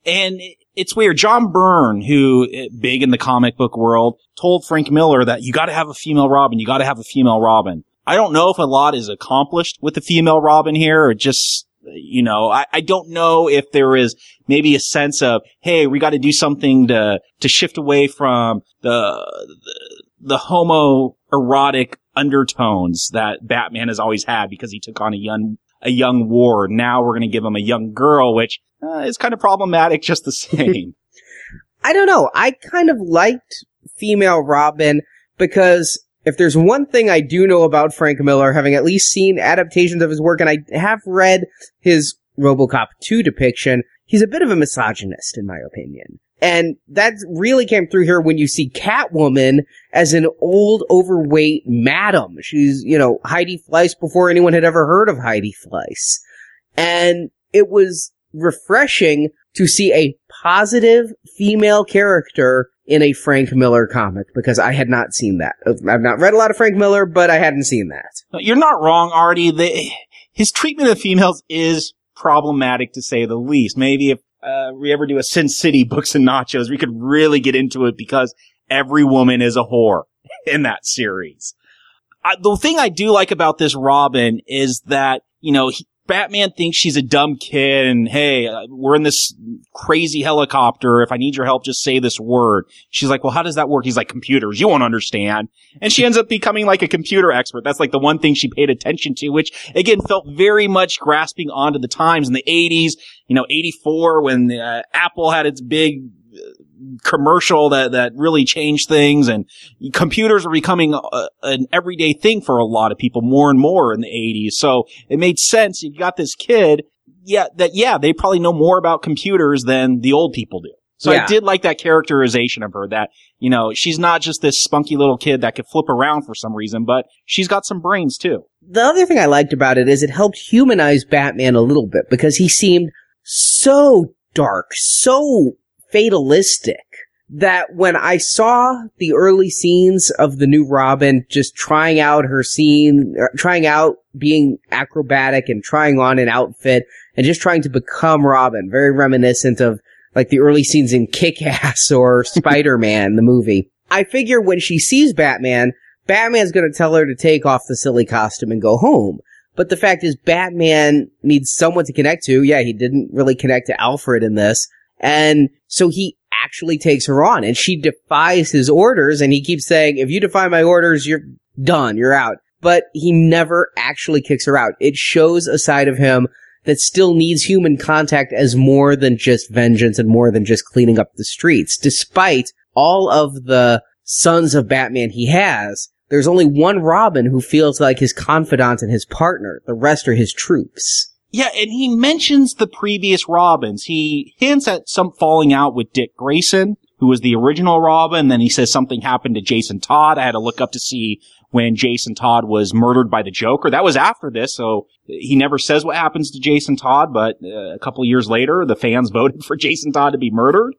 And it's weird. John Byrne, who eh, big in the comic book world, told Frank Miller that you got to have a female Robin. You got to have a female Robin. I don't know if a lot is accomplished with the female Robin here, or just you know, I, I don't know if there is maybe a sense of, hey, we got to do something to to shift away from the the, the homoerotic undertones that Batman has always had because he took on a young a young ward. Now we're going to give him a young girl, which uh, is kind of problematic just the same.
I don't know. I kind of liked female Robin because if there's one thing I do know about Frank Miller, having at least seen adaptations of his work, and I have read his RoboCop 2 depiction, he's a bit of a misogynist, in my opinion. And that really came through here when you see Catwoman as an old, overweight madam. She's, you know, Heidi Fleiss before anyone had ever heard of Heidi Fleiss. And it was refreshing to see a positive female character in a Frank Miller comic because I had not seen that. I've not read a lot of Frank Miller, but I hadn't seen that.
You're not wrong, Arnie. The, his treatment of females is problematic to say the least. Maybe if uh, we ever do a Sin City books and nachos, we could really get into it because every woman is a whore in that series. Uh, the thing I do like about this Robin is that, you know, he, Batman thinks she's a dumb kid and hey, uh, we're in this crazy helicopter. If I need your help, just say this word. She's like, well, how does that work? He's like, computers, you won't understand. And she ends up becoming like a computer expert. That's like the one thing she paid attention to, which again felt very much grasping onto the times in the 80s, you know, 84 when uh, Apple had its big commercial that, that really changed things and computers are becoming a, an everyday thing for a lot of people more and more in the 80s. So it made sense. You got this kid. Yeah, that, yeah, they probably know more about computers than the old people do. So yeah. I did like that characterization of her that, you know, she's not just this spunky little kid that could flip around for some reason, but she's got some brains too.
The other thing I liked about it is it helped humanize Batman a little bit because he seemed so dark, so fatalistic that when I saw the early scenes of the new Robin just trying out her scene, er, trying out being acrobatic and trying on an outfit and just trying to become Robin, very reminiscent of like the early scenes in Kick-Ass or Spider-Man, the movie. I figure when she sees Batman, Batman's gonna tell her to take off the silly costume and go home. But the fact is Batman needs someone to connect to. Yeah, he didn't really connect to Alfred in this. And so he actually takes her on and she defies his orders and he keeps saying, if you defy my orders, you're done. You're out. But he never actually kicks her out. It shows a side of him that still needs human contact as more than just vengeance and more than just cleaning up the streets. Despite all of the sons of Batman he has, there's only one Robin who feels like his confidant and his partner. The rest are his troops.
Yeah, and he mentions the previous Robins. He hints at some falling out with Dick Grayson, who was the original Robin. Then he says something happened to Jason Todd. I had to look up to see when Jason Todd was murdered by the Joker. That was after this, so he never says what happens to Jason Todd, but uh, a couple years later, the fans voted for Jason Todd to be murdered.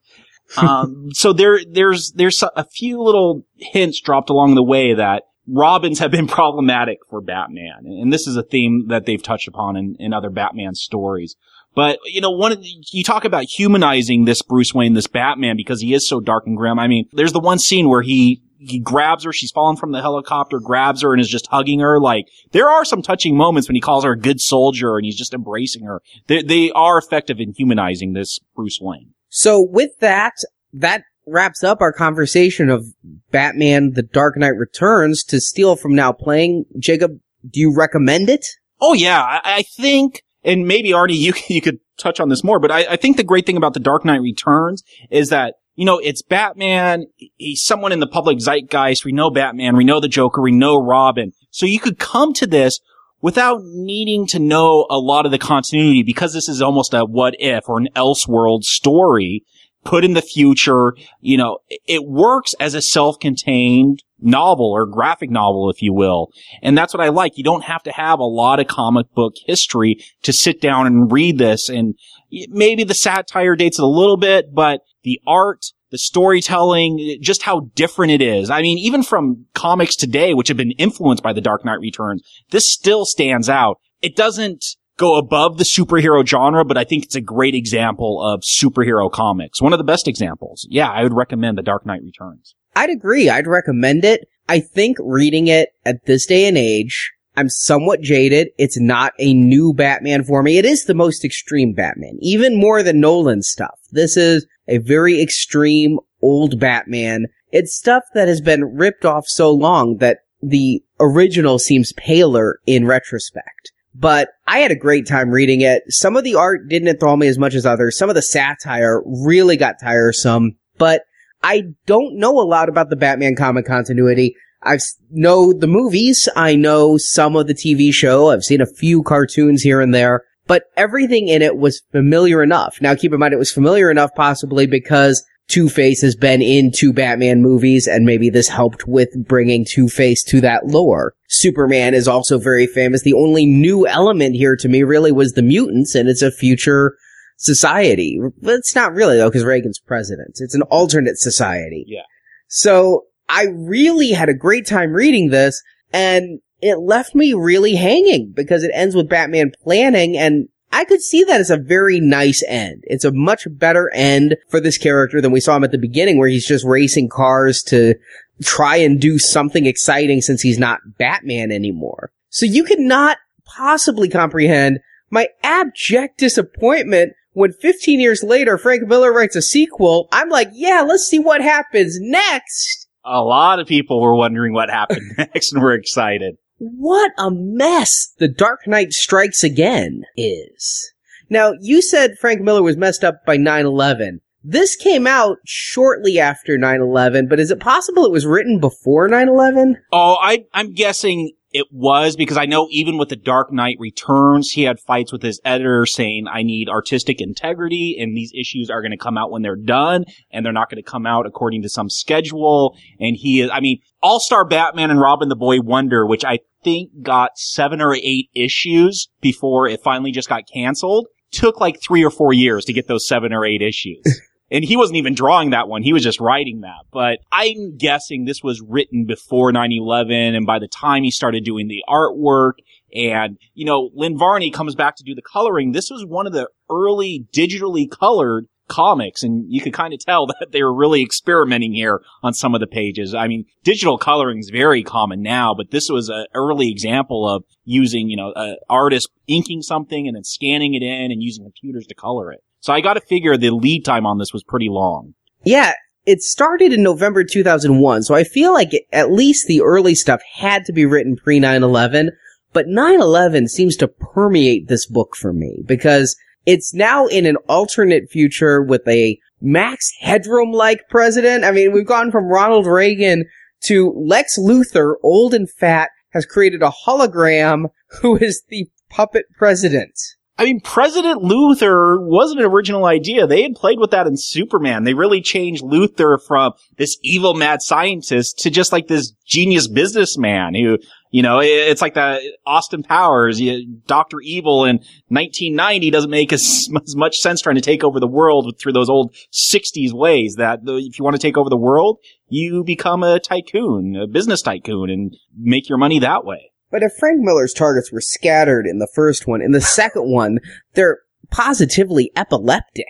um, so there, there's, there's a few little hints dropped along the way that Robins have been problematic for Batman. And this is a theme that they've touched upon in, in other Batman stories. But, you know, one you talk about humanizing this Bruce Wayne, this Batman, because he is so dark and grim. I mean, there's the one scene where he, he grabs her, she's fallen from the helicopter, grabs her and is just hugging her. Like, there are some touching moments when he calls her a good soldier and he's just embracing her. They, they are effective in humanizing this Bruce Wayne.
So with that, that wraps up our conversation of Batman The Dark Knight Returns to steal from now playing. Jacob, do you recommend it?
Oh yeah, I, I think, and maybe Arnie, you, you could touch on this more, but I, I think the great thing about The Dark Knight Returns is that you know, it's Batman. He's someone in the public zeitgeist. We know Batman. We know the Joker. We know Robin. So you could come to this without needing to know a lot of the continuity because this is almost a what if or an elseworld story put in the future. You know, it works as a self-contained novel or graphic novel, if you will. And that's what I like. You don't have to have a lot of comic book history to sit down and read this. And maybe the satire dates it a little bit, but the art, the storytelling, just how different it is. I mean, even from comics today, which have been influenced by The Dark Knight Returns, this still stands out. It doesn't go above the superhero genre, but I think it's a great example of superhero comics. One of the best examples. Yeah, I would recommend The Dark Knight Returns.
I'd agree. I'd recommend it. I think reading it at this day and age, I'm somewhat jaded. It's not a new Batman for me. It is the most extreme Batman, even more than Nolan stuff. This is a very extreme old Batman. It's stuff that has been ripped off so long that the original seems paler in retrospect. But I had a great time reading it. Some of the art didn't enthrall me as much as others. Some of the satire really got tiresome, but I don't know a lot about the Batman comic continuity. I know the movies. I know some of the TV show. I've seen a few cartoons here and there, but everything in it was familiar enough. Now keep in mind it was familiar enough possibly because Two-Face has been in two Batman movies and maybe this helped with bringing Two-Face to that lore. Superman is also very famous. The only new element here to me really was the mutants and it's a future society. But it's not really though because Reagan's president. It's an alternate society.
Yeah.
So I really had a great time reading this and it left me really hanging because it ends with Batman planning and I could see that as a very nice end. It's a much better end for this character than we saw him at the beginning where he's just racing cars to try and do something exciting since he's not Batman anymore. So you could not possibly comprehend my abject disappointment when 15 years later Frank Miller writes a sequel. I'm like, yeah, let's see what happens next.
A lot of people were wondering what happened next and were excited.
What a mess The Dark Knight Strikes Again is. Now, you said Frank Miller was messed up by 9-11. This came out shortly after 9-11, but is it possible it was written before 9-11?
Oh, I, I'm guessing it was because I know even with the Dark Knight Returns, he had fights with his editor saying, I need artistic integrity and these issues are going to come out when they're done and they're not going to come out according to some schedule. And he is, I mean, All-Star Batman and Robin the Boy Wonder, which I think got seven or eight issues before it finally just got canceled, took like three or four years to get those seven or eight issues. and he wasn't even drawing that one. He was just writing that. But I'm guessing this was written before 9-11. And by the time he started doing the artwork and, you know, Lynn Varley comes back to do the coloring, this was one of the early digitally colored comics and you could kind of tell that they were really experimenting here on some of the pages. I mean, digital coloring is very common now, but this was an early example of using, you know, an artist inking something and then scanning it in and using computers to color it. So I got to figure the lead time on this was pretty long.
Yeah, it started in November 2001, so I feel like it, at least the early stuff had to be written pre 9/11, but 9/11 seems to permeate this book for me because it's now in an alternate future with a Max Headroom like president. I mean, we've gone from Ronald Reagan to Lex Luthor, old and fat, has created a hologram who is the puppet president.
I mean, President Luthor wasn't an original idea. They had played with that in Superman. They really changed Luthor from this evil mad scientist to just like this genius businessman who, you know, it's like the Austin Powers, Dr. Evil in 1990 doesn't make as, as much sense trying to take over the world through those old 60s ways that if you want to take over the world, you become a tycoon, a business tycoon and make your money that way.
But if Frank Miller's targets were scattered in the first one, in the second one, they're positively epileptic.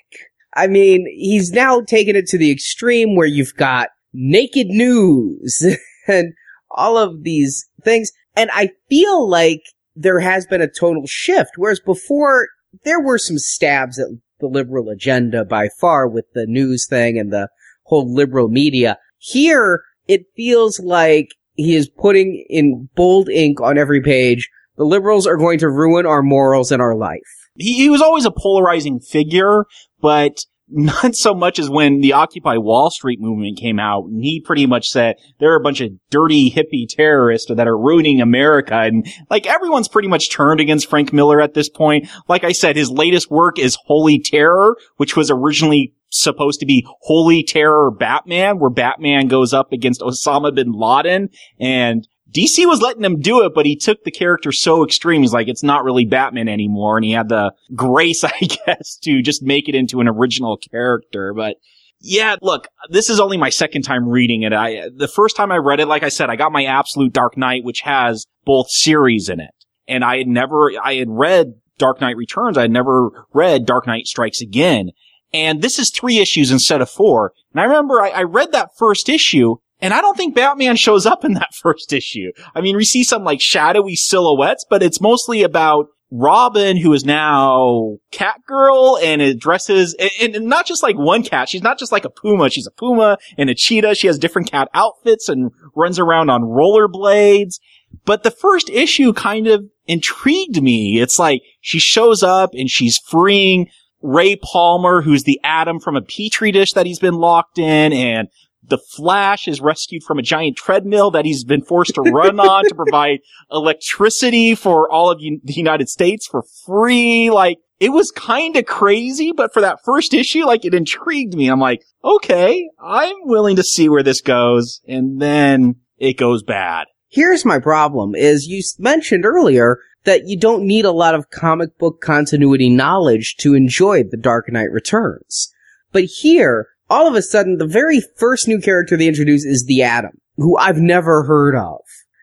I mean, he's now taken it to the extreme where you've got naked news and all of these things. And I feel like there has been a total shift, whereas before there were some stabs at the liberal agenda by far with the news thing and the whole liberal media. Here, it feels like he is putting in bold ink on every page, the liberals are going to ruin our morals and our life.
He, he was always a polarizing figure, but not so much as when the Occupy Wall Street movement came out, and he pretty much said there are a bunch of dirty hippie terrorists that are ruining America, and like everyone's pretty much turned against Frank Miller at this point. Like I said, his latest work is Holy Terror, which was originally supposed to be Holy Terror Batman, where Batman goes up against Osama bin Laden, and DC was letting him do it, but he took the character so extreme. He's like, it's not really Batman anymore. And he had the grace, I guess, to just make it into an original character. But yeah, look, this is only my second time reading it. I, the first time I read it, like I said, I got my Absolute Dark Knight, which has both series in it. And I had never, I had read Dark Knight Returns. I had never read Dark Knight Strikes Again. And this is three issues instead of four. And I remember I, I read that first issue and I don't think Batman shows up in that first issue. I mean, we see some like shadowy silhouettes, but it's mostly about Robin, who is now Catgirl and it dresses, and, and, not just like one cat. She's not just like a puma. She's a puma and a cheetah. She has different cat outfits and runs around on rollerblades. But the first issue kind of intrigued me. It's like she shows up and she's freeing Ray Palmer, who's the atom from a petri dish that he's been locked in and the Flash is rescued from a giant treadmill that he's been forced to run on to provide electricity for all of the United States for free. Like, it was kind of crazy, but for that first issue, like, it intrigued me. I'm like, okay, I'm willing to see where this goes. And then it goes bad.
Here's my problem is you mentioned earlier that you don't need a lot of comic book continuity knowledge to enjoy The Dark Knight Returns. But here, all of a sudden, the very first new character they introduce is the Atom, who I've never heard of.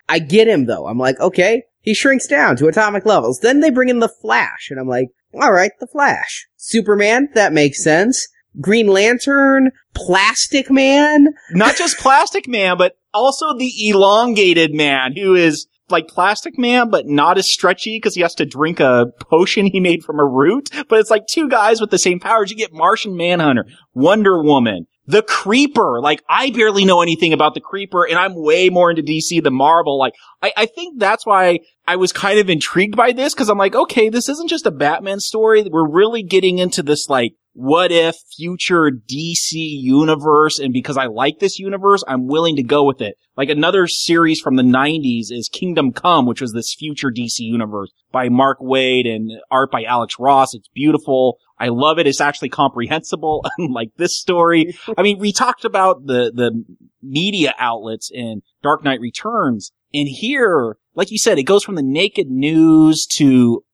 I get him though. I'm like, okay, he shrinks down to atomic levels. Then they bring in the Flash, and I'm like, alright, the Flash. Superman, that makes sense. Green Lantern, Plastic Man.
Not just Plastic Man, but also the elongated man who is like Plastic Man, but not as stretchy because he has to drink a potion he made from a root. But it's like two guys with the same powers. You get Martian Manhunter, Wonder Woman, the Creeper. Like I barely know anything about the Creeper, and I'm way more into DC than Marvel. Like I, I think that's why I was kind of intrigued by this because I'm like, okay, this isn't just a Batman story. We're really getting into this like what if future DC universe. And because I like this universe, I'm willing to go with it. Like another series from the 90s is Kingdom Come, which was this future DC universe by Mark Waid and art by Alex Ross. It's beautiful. I love it. It's actually comprehensible, unlike this story. I mean, we talked about the, the media outlets in Dark Knight Returns. And here, like you said, it goes from the naked news to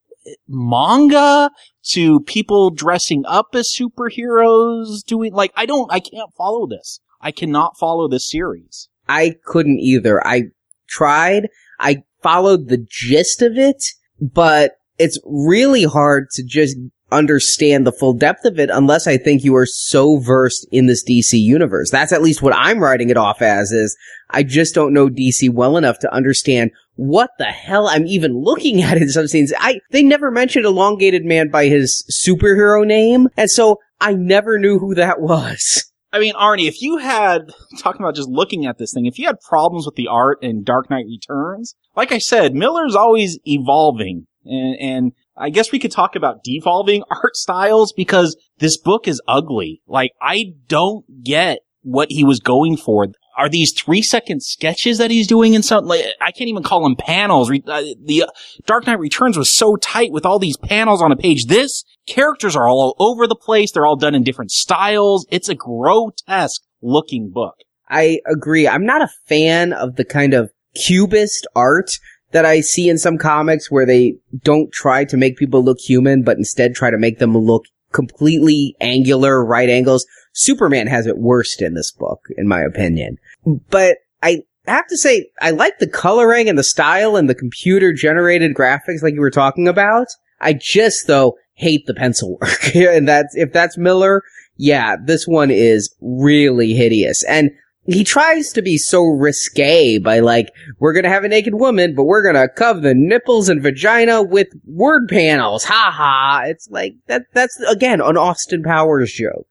manga to people dressing up as superheroes doing like I don't I can't follow this. I cannot follow this series.
I couldn't either. I tried. I followed the gist of it, but it's really hard to just understand the full depth of it unless I think you are so versed in this DC universe. That's at least what I'm writing it off as is I just don't know DC well enough to understand what the hell I'm even looking at in some scenes. I, they never mentioned elongated man by his superhero name. And so I never knew who that was.
I mean, Arnie, if you had, talking about just looking at this thing, if you had problems with the art in Dark Knight Returns, like I said, Miller's always evolving. And, and I guess we could talk about devolving art styles because this book is ugly. Like, I don't get what he was going for are these three second sketches that he's doing in some, like, I can't even call them panels. Uh, the uh, Dark Knight Returns was so tight with all these panels on a page. This characters are all over the place. They're all done in different styles. It's a grotesque looking book.
I agree. I'm not a fan of the kind of cubist art that I see in some comics where they don't try to make people look human, but instead try to make them look completely angular right angles. Superman has it worst in this book, in my opinion. But I have to say, I like the coloring and the style and the computer generated graphics like you were talking about. I just, though, hate the pencil work. and that's, if that's Miller, yeah, this one is really hideous. And he tries to be so risque by like, we're gonna have a naked woman, but we're gonna cover the nipples and vagina with word panels. Ha ha. It's like, that, that's again an Austin Powers joke.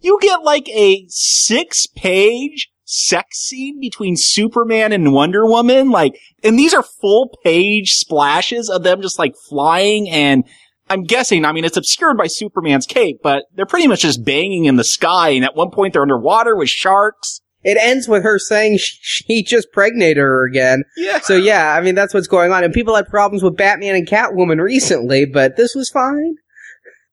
You get like a six page sex scene between Superman and Wonder Woman. Like, and these are full page splashes of them just like flying and I'm guessing, I mean, it's obscured by Superman's cape, but they're pretty much just banging in the sky. And at one point they're underwater with sharks.
It ends with her saying she just pregnated her again.
Yeah.
So yeah, I mean, that's what's going on. And people had problems with Batman and Catwoman recently, but this was fine.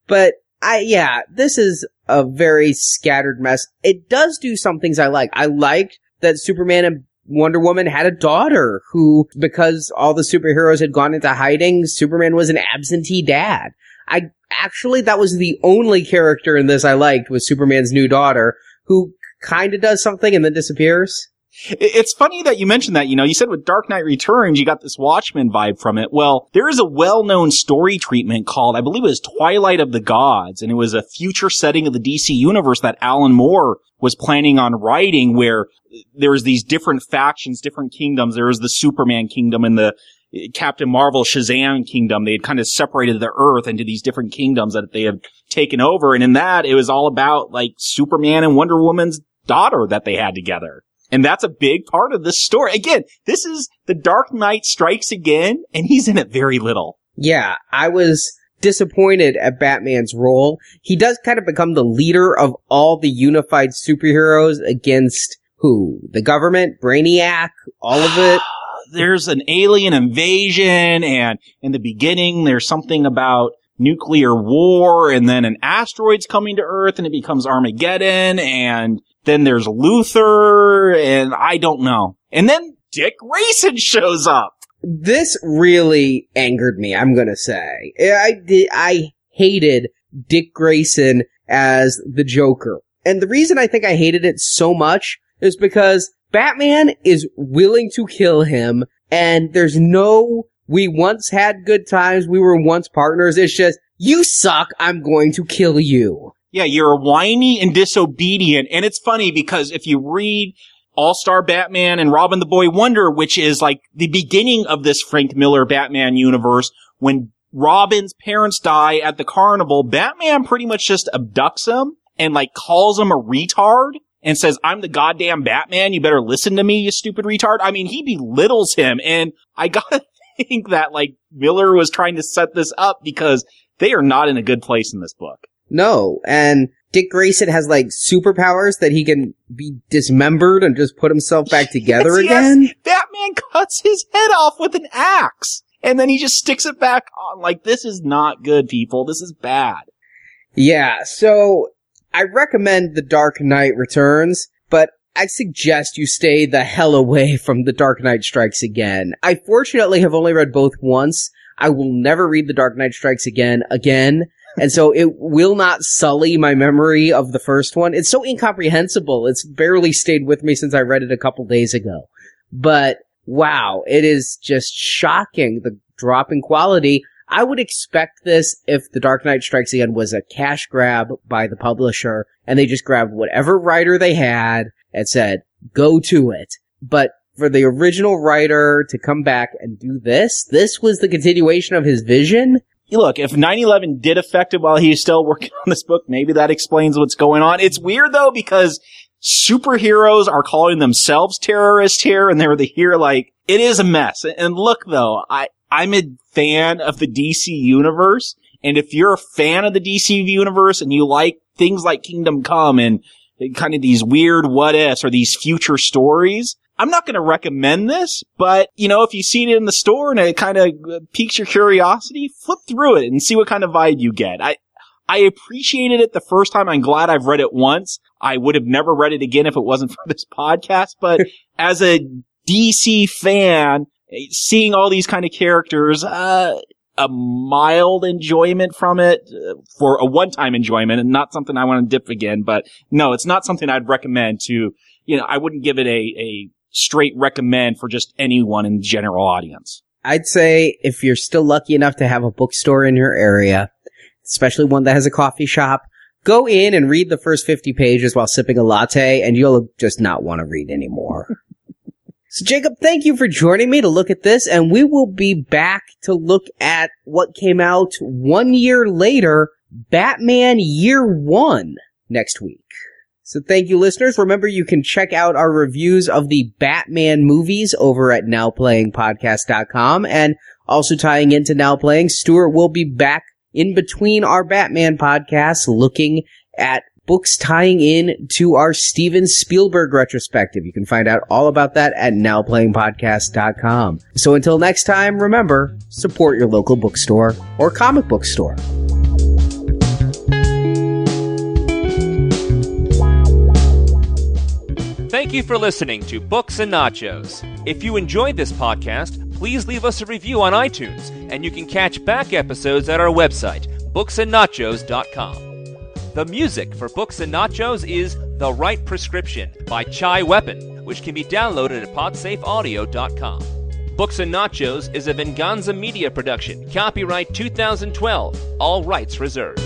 But I, yeah, this is a very scattered mess. It does do some things I like. I liked that Superman and Wonder Woman had a daughter who, because all the superheroes had gone into hiding, Superman was an absentee dad. I actually, that was the only character in this I liked was Superman's new daughter who kind of does something and then disappears.
It's funny that you mentioned that. You know, you said with Dark Knight Returns, you got this Watchmen vibe from it. Well, there is a well-known story treatment called, I believe it was Twilight of the Gods, and it was a future setting of the DC universe that Alan Moore was planning on writing where there was these different factions, different kingdoms. There was the Superman kingdom and the eh, Captain Marvel Shazam kingdom. They had kind of separated the earth into these different kingdoms that they had taken over. And in that, it was all about like Superman and Wonder Woman's daughter that they had together. And that's a big part of this story. Again, this is the Dark Knight strikes again, and he's in it very little.
Yeah, I was disappointed at Batman's role. He does kind of become the leader of all the unified superheroes against who? The government, Brainiac, all of it.
there's an alien invasion, and in the beginning, there's something about nuclear war, and then an asteroid's coming to Earth, and it becomes Armageddon, and then there's Luthor, and I don't know. And then Dick Grayson shows up.
This really angered me, I'm gonna say. I did, I hated Dick Grayson as the Joker. And the reason I think I hated it so much is because Batman is willing to kill him and there's no, we once had good times, we were once partners. It's just, you suck, I'm going to kill you.
Yeah, you're whiny and disobedient. And it's funny because if you read All-Star Batman and Robin the Boy Wonder, which is like the beginning of this Frank Miller Batman universe, when Robin's parents die at the carnival, Batman pretty much just abducts him and like calls him a retard and says, I'm the goddamn Batman. You better listen to me, you stupid retard. I mean, he belittles him. And I gotta think that like Miller was trying to set this up because they are not in a good place in this book.
No, and Dick Grayson has like superpowers that he can be dismembered and just put himself back together
yes,
again.
Yes. Batman cuts his head off with an axe and then he just sticks it back on. Like, this is not good, people. This is bad.
Yeah, so I recommend The Dark Knight Returns, but I suggest you stay the hell away from The Dark Knight Strikes Again. I fortunately have only read both once. I will never read The Dark Knight Strikes Again again. And so it will not sully my memory of the first one. It's so incomprehensible. It's barely stayed with me since I read it a couple days ago. But wow, it is just shocking the drop in quality. I would expect this if The Dark Knight Strikes Again was a cash grab by the publisher and they just grabbed whatever writer they had and said, go to it. But for the original writer to come back and do this, this was the continuation of his vision
look, if 9-11 did affect him while he's still working on this book, maybe that explains what's going on. It's weird though, because superheroes are calling themselves terrorists here, and they're the here like, it is a mess. And look though, I, I'm a fan of the DC universe, and if you're a fan of the DC universe and you like things like Kingdom Come and kind of these weird what ifs or these future stories, I'm not going to recommend this, but you know, if you see it in the store and it kind of piques your curiosity, flip through it and see what kind of vibe you get. I, I appreciated it the first time. I'm glad I've read it once. I would have never read it again if it wasn't for this podcast, but as a DC fan, seeing all these kind of characters, uh, a mild enjoyment from it uh, for a one-time enjoyment and not something I want to dip again. But no, it's not something I'd recommend to, you know, I wouldn't give it a, a straight recommend for just anyone in the general audience.
I'd say if you're still lucky enough to have a bookstore in your area, especially one that has a coffee shop, go in and read the first 50 pages while sipping a latte and you'll just not want to read anymore. so Jacob, thank you for joining me to look at this and we will be back to look at what came out one year later, Batman Year One next week. So thank you listeners. Remember you can check out our reviews of the Batman movies over at nowplayingpodcast.com and also tying into Now Playing, Stuart will be back in between our Batman podcasts looking at books tying in to our Steven Spielberg retrospective. You can find out all about that at nowplayingpodcast.com. So until next time, remember, support your local bookstore or comic book store.
Thank you for listening to Books and Nachos. If you enjoyed this podcast, please leave us a review on iTunes, and you can catch back episodes at our website, booksandnachos.com. The music for Books and Nachos is The Right Prescription by Chai Weapon, which can be downloaded at podsafeaudio.com. Books and Nachos is a Venganza Media production. Copyright 2012. All rights reserved.